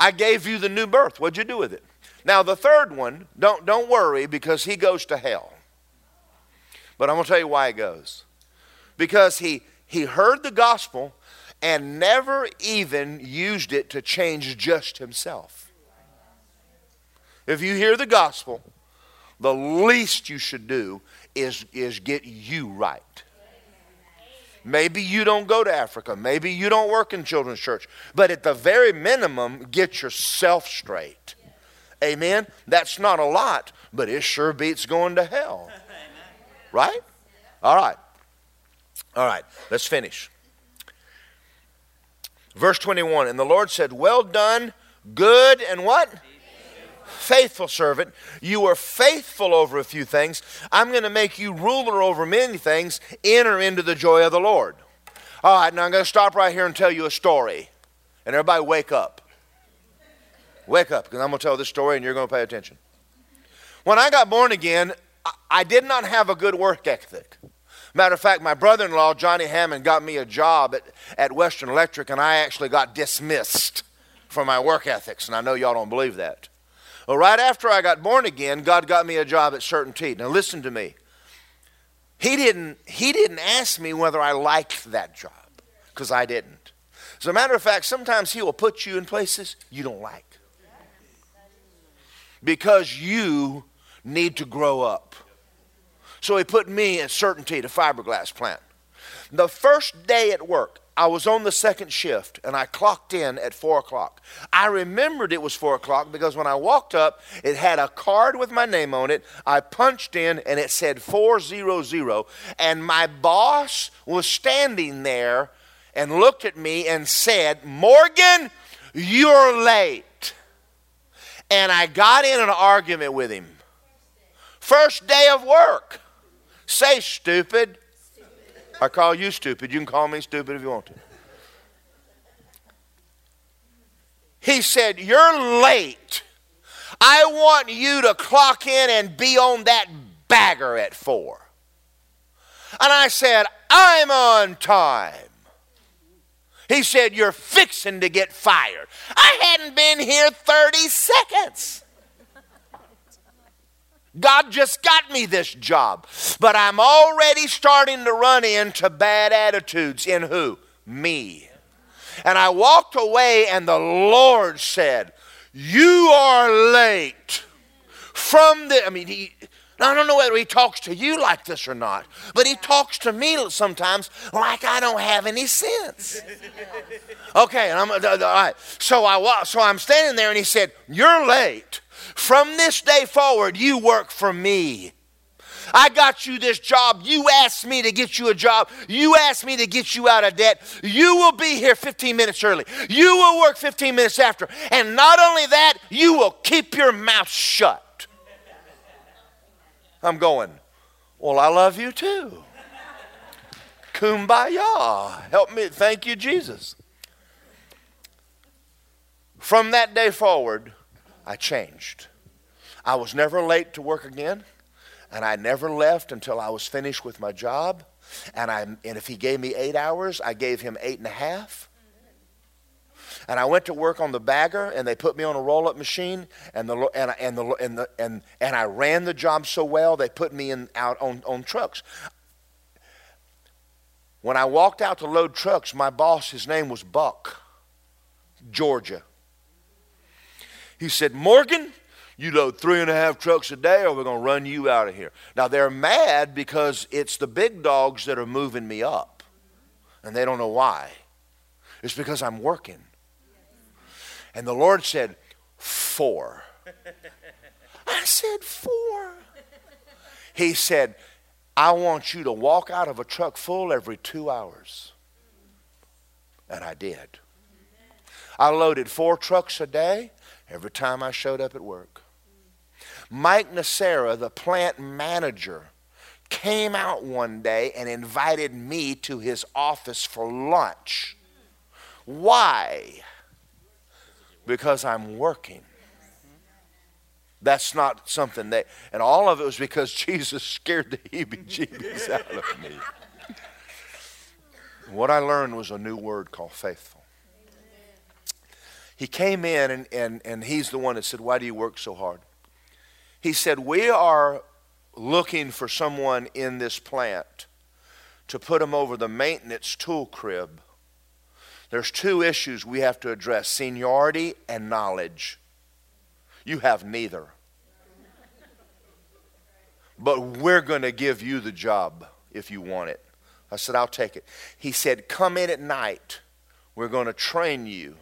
I gave you the new birth. What'd you do with it? Now, the third one, don't, don't worry because he goes to hell. But I'm going to tell you why he goes. Because he, he heard the gospel and never even used it to change just himself. If you hear the gospel, the least you should do is, is get you right. Maybe you don't go to Africa. Maybe you don't work in children's church. But at the very minimum, get yourself straight. Amen? That's not a lot, but it sure beats going to hell. Right? All right. All right, let's finish. Verse 21 And the Lord said, Well done, good and what? Faithful servant. You were faithful over a few things. I'm going to make you ruler over many things. Enter into the joy of the Lord. All right, now I'm going to stop right here and tell you a story. And everybody wake up. Wake up, because I'm going to tell this story and you're going to pay attention. When I got born again, I did not have a good work ethic. Matter of fact, my brother in law, Johnny Hammond, got me a job at, at Western Electric, and I actually got dismissed for my work ethics, and I know y'all don't believe that. Well, right after I got born again, God got me a job at CertainTeed. Now, listen to me. He didn't, he didn't ask me whether I liked that job, because I didn't. As a matter of fact, sometimes He will put you in places you don't like because you need to grow up. So he put me at CertainTeed, the fiberglass plant. The first day at work, I was on the second shift and I clocked in at four o'clock. I remembered it was four o'clock because when I walked up, it had a card with my name on it. I punched in and it said 400. And my boss was standing there and looked at me and said, Morgan, you're late. And I got in an argument with him. First day of work. Say stupid. I call you stupid. You can call me stupid if you want to. He said, You're late. I want you to clock in and be on that bagger at four. And I said, I'm on time. He said, You're fixing to get fired. I hadn't been here 30 seconds. God just got me this job. But I'm already starting to run into bad attitudes in who? Me. And I walked away, and the Lord said, You are late. From the, I mean, he, I don't know whether he talks to you like this or not, but he talks to me sometimes like I don't have any sense. Okay, and I'm all right. So I so I'm standing there, and he said, "You're late." From this day forward, you work for me. I got you this job. You asked me to get you a job. You asked me to get you out of debt. You will be here 15 minutes early. You will work 15 minutes after. And not only that, you will keep your mouth shut. I'm going, well, I love you too. Kumbaya. Help me. Thank you, Jesus. From that day forward, I changed. I was never late to work again, and I never left until I was finished with my job. And, I, and if he gave me eight hours, I gave him eight and a half. And I went to work on the bagger, and they put me on a roll-up machine, and the and and the and the and and I ran the job so well they put me in out on on trucks. When I walked out to load trucks, my boss, his name was Buck, Georgia. He said, Morgan, you load three and a half trucks a day, or we're going to run you out of here. Now, they're mad because it's the big dogs that are moving me up, and they don't know why. It's because I'm working. And the Lord said, Four. I said, Four. He said, I want you to walk out of a truck full every two hours. And I did. I loaded four trucks a day every time I showed up at work. Mike Nacera, the plant manager, came out one day and invited me to his office for lunch. Why? Because I'm working. That's not something that, and all of it was because Jesus scared the heebie jeebies out of me. What I learned was a new word called faithful he came in and, and, and he's the one that said, Why do you work so hard? He said, We are looking for someone in this plant to put him over the maintenance tool crib. There's two issues we have to address seniority and knowledge. You have neither. But we're going to give you the job if you want it. I said, I'll take it. He said, Come in at night. We're going to train you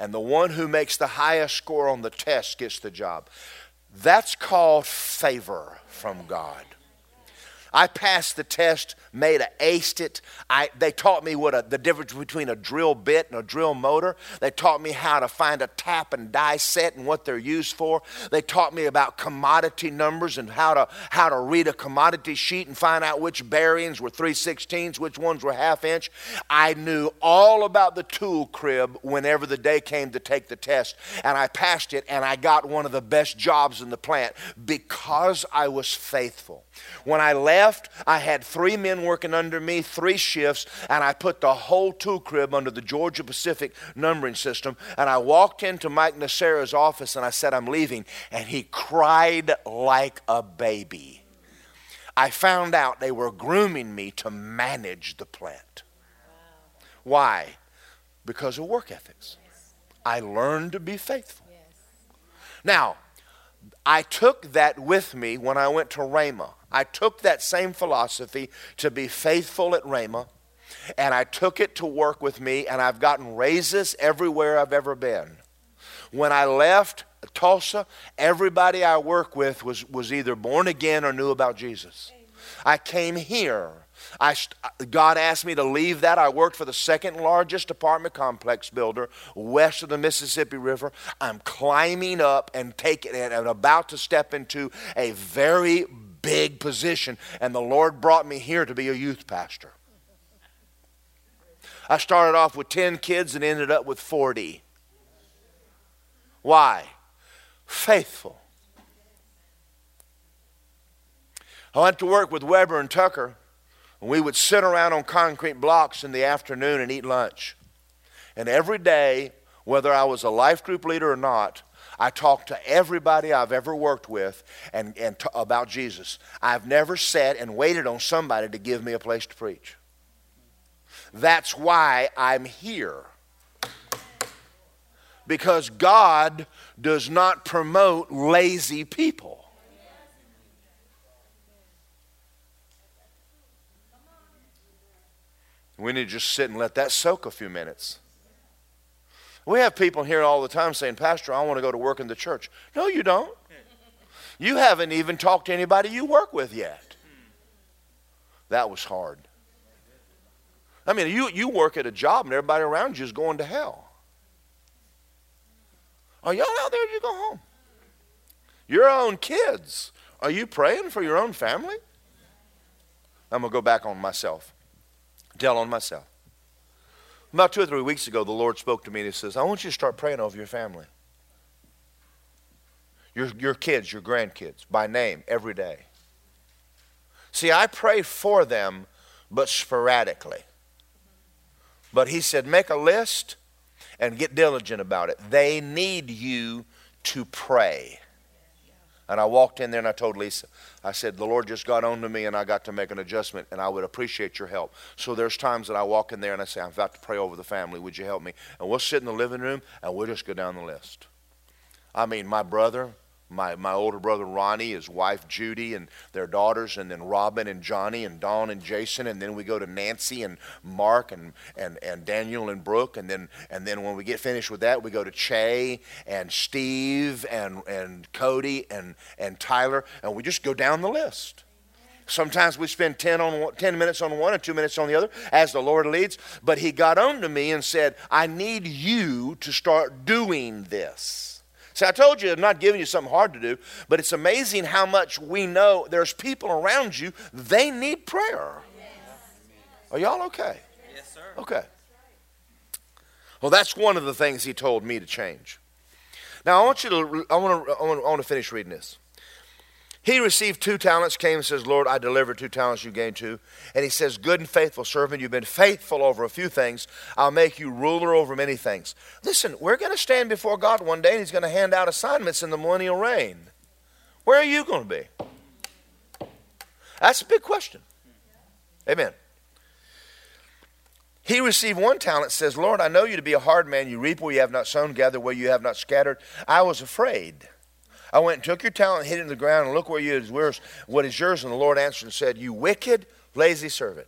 and the one who makes the highest score on the test gets the job. That's called favor from God. I passed the test, made a aced it. I, they taught me what a, the difference between a drill bit and a drill motor. They taught me how to find a tap and die set and what they're used for. They taught me about commodity numbers and how to, how to read a commodity sheet and find out which bearings were 3 16ths, which ones were half inch. I knew all about the tool crib whenever the day came to take the test. And I passed it and I got one of the best jobs in the plant because I was faithful. When I left, I had three men working under me, three shifts, and I put the whole tool crib under the Georgia Pacific numbering system. And I walked into Mike Nacera's office and I said, I'm leaving. And he cried like a baby. I found out they were grooming me to manage the plant. Why? Because of work ethics. I learned to be faithful. Now, I took that with me when I went to Rhema. I took that same philosophy to be faithful at Rhema, and I took it to work with me, and I've gotten raises everywhere I've ever been. When I left Tulsa, everybody I work with was, was either born again or knew about Jesus. I came here I, uh, God asked me to leave that. I worked for the second largest apartment complex builder west of the Mississippi River. I'm climbing up and taking it and about to step into a very big position, and the Lord brought me here to be a youth pastor. I started off with 10 kids and ended up with 40. Why? Faithful. I went to work with Weber and Tucker we would sit around on concrete blocks in the afternoon and eat lunch. And every day, whether I was a life group leader or not, I talked to everybody I've ever worked with and, and t- about Jesus. I've never sat and waited on somebody to give me a place to preach. That's why I'm here. Because God does not promote lazy people. We need to just sit and let that soak a few minutes. We have people here all the time saying, Pastor, I want to go to work in the church. No, you don't. You haven't even talked to anybody you work with yet. That was hard. I mean, you, you work at a job and everybody around you is going to hell. Are y'all out there? You go home. Your own kids. Are you praying for your own family? I'm going to go back on myself tell on myself. About two or three weeks ago, the Lord spoke to me and He says, I want you to start praying over your family. Your, your kids, your grandkids, by name, every day. See, I pray for them, but sporadically. But He said, make a list and get diligent about it. They need you to pray. And I walked in there and I told Lisa, I said, The Lord just got on to me and I got to make an adjustment and I would appreciate your help. So there's times that I walk in there and I say, I'm about to pray over the family. Would you help me? And we'll sit in the living room and we'll just go down the list. I mean, my brother, my, my older brother Ronnie, his wife Judy, and their daughters, and then Robin and Johnny and Dawn and Jason, and then we go to Nancy and Mark and, and, and Daniel and Brooke, and then and then when we get finished with that, we go to Che and Steve and, and Cody and, and Tyler, and we just go down the list. Sometimes we spend 10, on 10 minutes on one and two minutes on the other as the Lord leads. But He got on to me and said, I need you to start doing this. See, I told you I'm not giving you something hard to do, but it's amazing how much we know there's people around you, they need prayer. Are y'all okay? Yes, sir. Okay. Well, that's one of the things he told me to change. Now, I want you to, I want to, I want to, I want to finish reading this. He received two talents, came and says, Lord, I delivered two talents, you gained two. And he says, Good and faithful servant, you've been faithful over a few things. I'll make you ruler over many things. Listen, we're going to stand before God one day and he's going to hand out assignments in the millennial reign. Where are you going to be? That's a big question. Amen. He received one talent, says, Lord, I know you to be a hard man. You reap where you have not sown, gather where you have not scattered. I was afraid I went and took your talent, hid it in the ground, and look where you is what is yours. And the Lord answered and said, You wicked, lazy servant.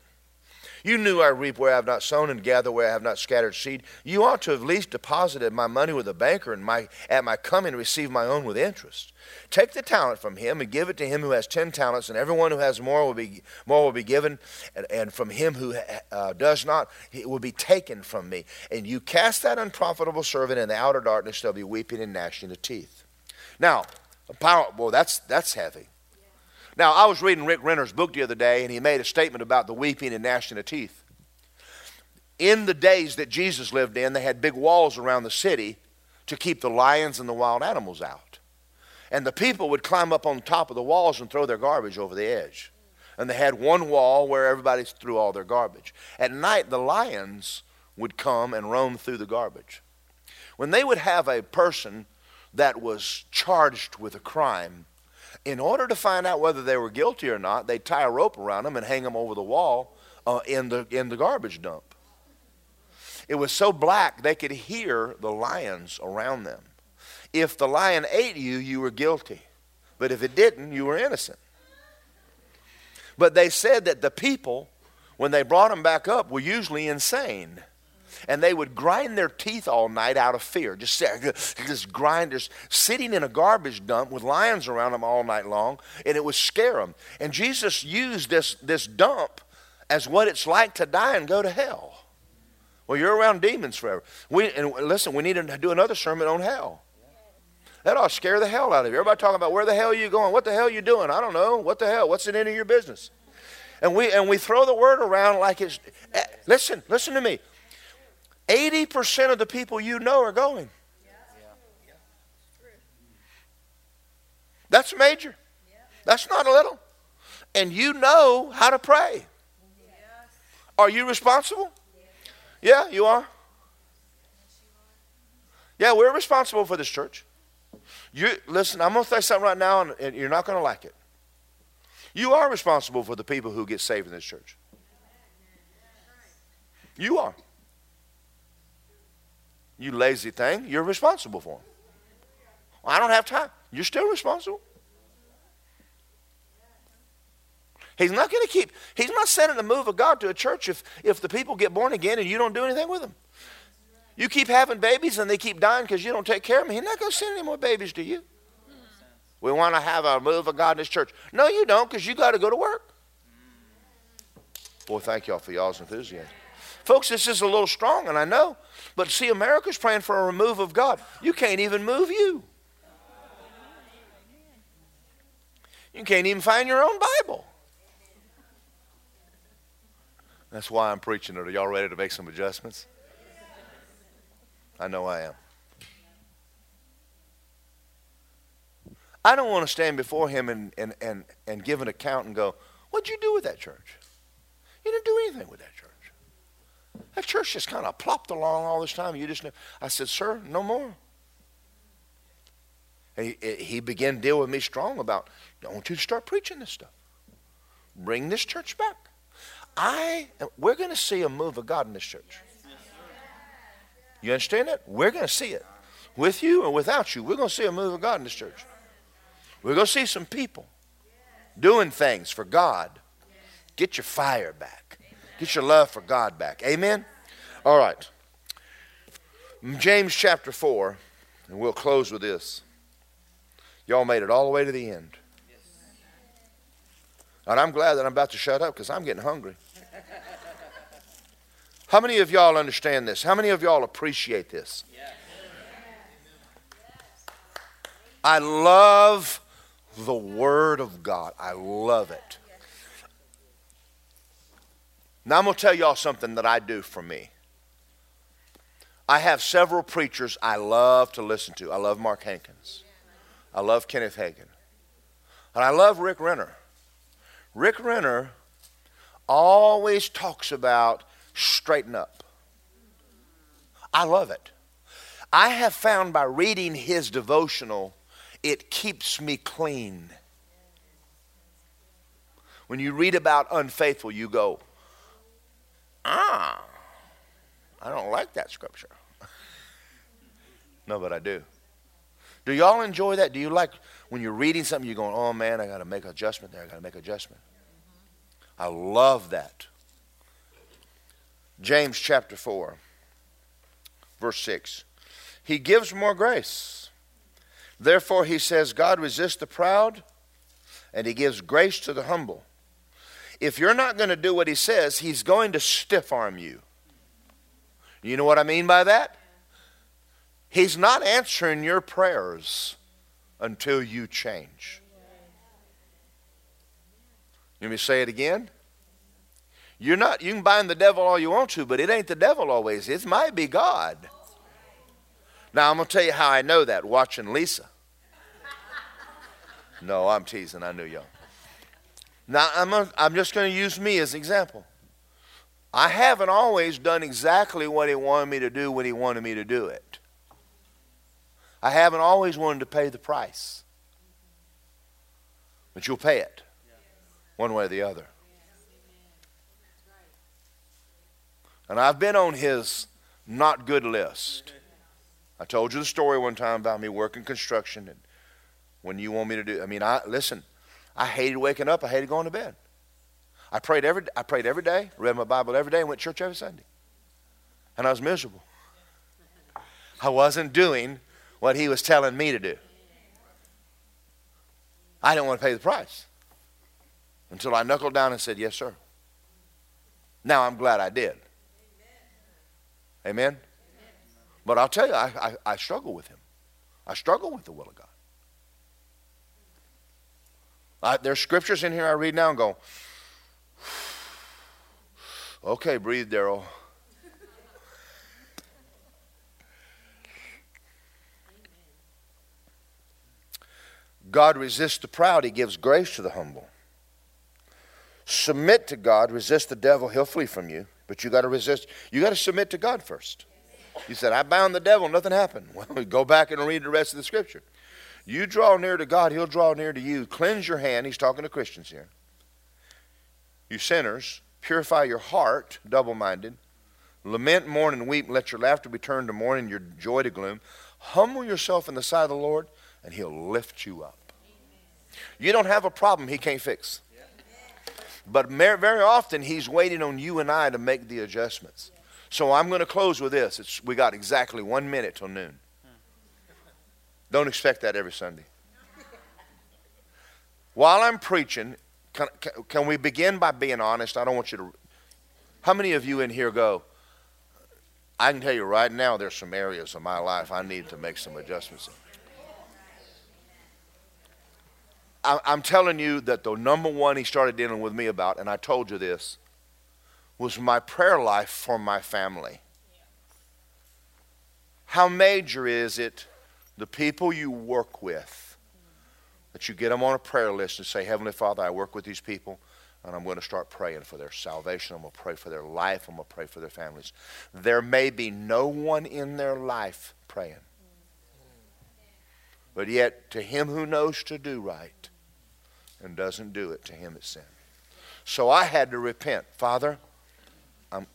You knew I reap where I have not sown and gather where I have not scattered seed. You ought to have at least deposited my money with a banker and my, at my coming receive my own with interest. Take the talent from him and give it to him who has ten talents, and everyone who has more will be, more will be given, and, and from him who uh, does not, it will be taken from me. And you cast that unprofitable servant in the outer darkness, there'll be weeping and gnashing of teeth. Now, a power, well, that's, that's heavy. Now, I was reading Rick Renner's book the other day, and he made a statement about the weeping and gnashing of teeth. In the days that Jesus lived in, they had big walls around the city to keep the lions and the wild animals out. And the people would climb up on top of the walls and throw their garbage over the edge. And they had one wall where everybody threw all their garbage. At night, the lions would come and roam through the garbage. When they would have a person that was charged with a crime, in order to find out whether they were guilty or not, they'd tie a rope around them and hang them over the wall uh, in, the, in the garbage dump. It was so black they could hear the lions around them. If the lion ate you, you were guilty. But if it didn't, you were innocent. But they said that the people, when they brought them back up, were usually insane and they would grind their teeth all night out of fear. Just, just grinders sitting in a garbage dump with lions around them all night long, and it would scare them. And Jesus used this, this dump as what it's like to die and go to hell. Well, you're around demons forever. We, and listen, we need to do another sermon on hell. That ought to scare the hell out of you. Everybody talking about where the hell are you going? What the hell are you doing? I don't know. What the hell? What's it into your business? And we and we throw the word around like it's. Eh, listen, listen to me. 80% of the people you know are going. That's major. That's not a little. And you know how to pray. Are you responsible? Yeah, you are. Yeah, we're responsible for this church. You listen, I'm going to say something right now and you're not going to like it. You are responsible for the people who get saved in this church. You are. You lazy thing, you're responsible for them. I don't have time. You're still responsible. He's not going to keep, he's not sending the move of God to a church if, if the people get born again and you don't do anything with them. You keep having babies and they keep dying because you don't take care of them. He's not going to send any more babies to you. We want to have a move of God in this church. No, you don't because you got to go to work. Boy, thank y'all for y'all's enthusiasm. Folks, this is a little strong, and I know. But see, America's praying for a remove of God. You can't even move you. You can't even find your own Bible. That's why I'm preaching it. Are y'all ready to make some adjustments? I know I am. I don't want to stand before him and, and, and, and give an account and go, What'd you do with that church? You didn't do anything with that church. That church just kind of plopped along all this time. You just knew. I said, Sir, no more. He, eh, he began to deal with me strong about, I want you to start preaching this stuff. Bring this church back. I, eh, we're going to see a move of God in this church. You understand that? We're going to see it. With you or without you, we're going to see a move of God in this church. We're going to see some people doing things for God. Get your fire back. Get your love for God back. Amen? All right. James chapter 4, and we'll close with this. Y'all made it all the way to the end. And I'm glad that I'm about to shut up because I'm getting hungry. How many of y'all understand this? How many of y'all appreciate this? I love the Word of God. I love it. Now, I'm going to tell y'all something that I do for me. I have several preachers I love to listen to. I love Mark Hankins. I love Kenneth Hagin. And I love Rick Renner. Rick Renner always talks about straighten up. I love it. I have found by reading his devotional, it keeps me clean. When you read about unfaithful, you go, ah, I don't like that scripture. no, but I do. Do y'all enjoy that? Do you like when you're reading something, you're going, oh man, I got to make adjustment there. I got to make adjustment. I love that. James chapter 4, verse 6. He gives more grace. Therefore, he says, God resists the proud, and he gives grace to the humble. If you're not going to do what he says, he's going to stiff arm you. You know what I mean by that? He's not answering your prayers until you change. Let me say it again. You're not, you can bind the devil all you want to, but it ain't the devil always. It might be God. Now, I'm going to tell you how I know that watching Lisa. No, I'm teasing. I knew y'all. Now, I'm, a, I'm just going to use me as an example. I haven't always done exactly what he wanted me to do when he wanted me to do it. I haven't always wanted to pay the price. But you'll pay it one way or the other. And I've been on his not good list. I told you the story one time about me working construction and when you want me to do I mean I listen, I hated waking up, I hated going to bed. I prayed every I prayed every day, read my Bible every day, and went to church every Sunday. And I was miserable. I wasn't doing what he was telling me to do. I didn't want to pay the price until I knuckled down and said, Yes, sir. Now I'm glad I did. Amen? Amen. But I'll tell you, I, I, I struggle with him. I struggle with the will of God. I, there's scriptures in here I read now and go, okay, breathe, Daryl. God resists the proud, He gives grace to the humble. Submit to God, resist the devil, he'll flee from you. But you got to resist, you got to submit to God first. You said, I bound the devil, nothing happened. Well, go back and read the rest of the scripture. You draw near to God, he'll draw near to you. Cleanse your hand. He's talking to Christians here. You sinners, purify your heart, double minded. Lament, mourn, and weep. Let your laughter be turned to mourning, your joy to gloom. Humble yourself in the sight of the Lord, and he'll lift you up. You don't have a problem he can't fix. But very often he's waiting on you and I to make the adjustments. So I'm going to close with this. It's, we got exactly one minute till noon. Don't expect that every Sunday. While I'm preaching, can, can, we begin by being honest? I don't want you to. How many of you in here go, I can tell you right now, there's some areas of my life I need to make some adjustments in. I'm telling you that the number one he started dealing with me about, and I told you this, was my prayer life for my family. How major is it the people you work with, that you get them on a prayer list and say, Heavenly Father, I work with these people, and I'm going to start praying for their salvation. I'm going to pray for their life. I'm going to pray for their families. There may be no one in their life praying. But yet, to him who knows to do right and doesn't do it, to him it's sin. So I had to repent. Father, I'm,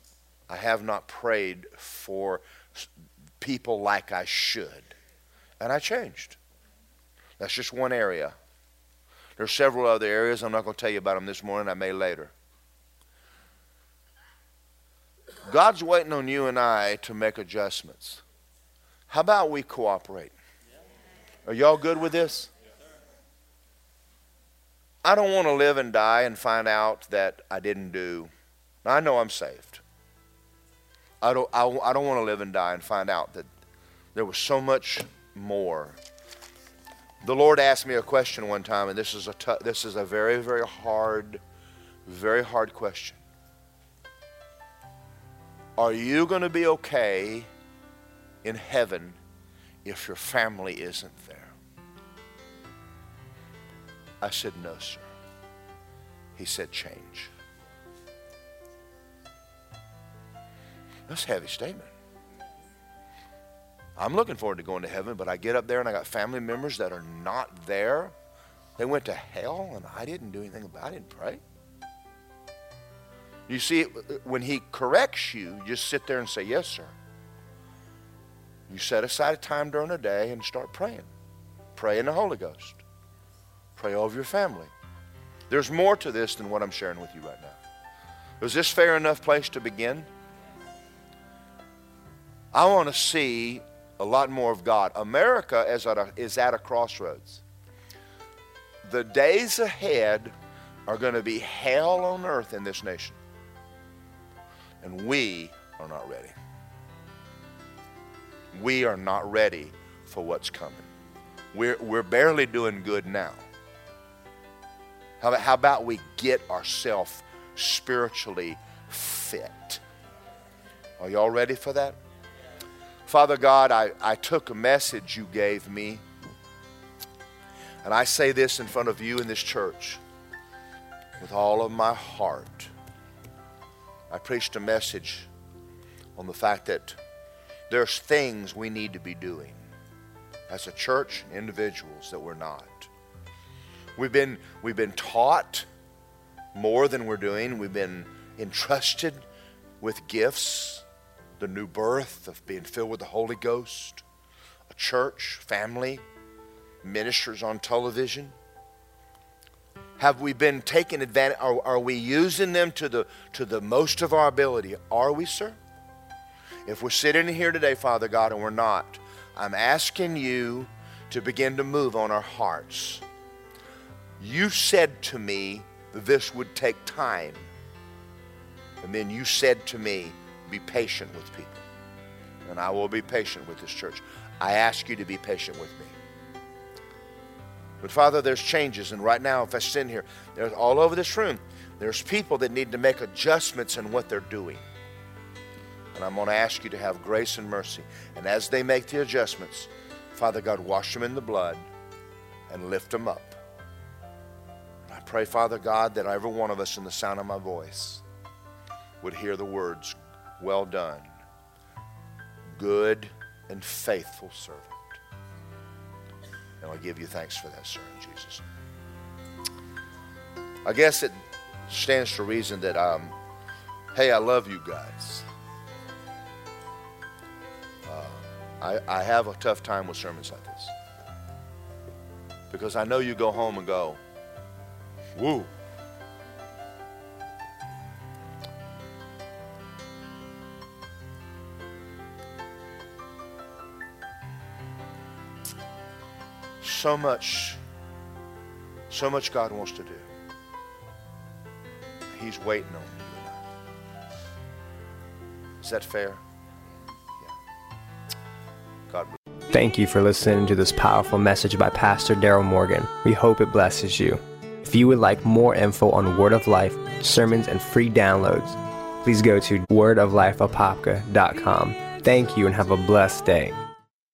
I have not prayed for people like I should. And I changed. That's just one area. There's several other areas. I'm not going to tell you about them this morning. I may later. God's waiting on you and I to make adjustments. How about we cooperate? Are y'all good with this? I don't want to live and die and find out that I didn't do. I know I'm saved. I don't, I, I don't want to live and die and find out that there was so much more. The Lord asked me a question one time, and this is a t- this is a very very hard, very hard question. Are you going to be okay in heaven if your family isn't there? I said, No, sir. He said, Change. That's a heavy statement. I'm looking forward to going to heaven, but I get up there and I got family members that are not there. They went to hell and I didn't do anything about it. I didn't pray. You see, when he corrects you, you just sit there and say, Yes, sir. You set aside a time during the day and start praying. Pray in the Holy Ghost. Pray over your family. There's more to this than what I'm sharing with you right now. Is this fair enough place to begin? I want to see a lot more of God. America is at a, is at a crossroads. The days ahead are going to be hell on earth in this nation. And we are not ready. We are not ready for what's coming. We're, we're barely doing good now. How about, how about we get ourselves spiritually fit? Are y'all ready for that? Father God, I, I took a message you gave me, and I say this in front of you in this church with all of my heart. I preached a message on the fact that there's things we need to be doing as a church, individuals that we're not. We've been, we've been taught more than we're doing. We've been entrusted with gifts, the new birth of being filled with the Holy Ghost, a church, family, ministers on television. Have we been taking advantage? Are, are we using them to the, to the most of our ability? Are we, sir? If we're sitting here today, Father God, and we're not, I'm asking you to begin to move on our hearts. You said to me this would take time. And then you said to me, be patient with people. And I will be patient with this church. I ask you to be patient with me. But Father, there's changes, and right now, if I sit here, there's all over this room, there's people that need to make adjustments in what they're doing. And I'm going to ask you to have grace and mercy. And as they make the adjustments, Father God, wash them in the blood and lift them up. And I pray, Father God, that every one of us in the sound of my voice would hear the words, Well done, good and faithful servant. And I give you thanks for that, sir, in Jesus'. I guess it stands to reason that, um, hey, I love you guys. Uh, I, I have a tough time with sermons like this. Because I know you go home and go, woo. So much, so much God wants to do. He's waiting on you and I. Is that fair? God. Thank you for listening to this powerful message by Pastor Daryl Morgan. We hope it blesses you. If you would like more info on Word of Life, sermons, and free downloads, please go to wordoflifeapopka.com. Thank you and have a blessed day.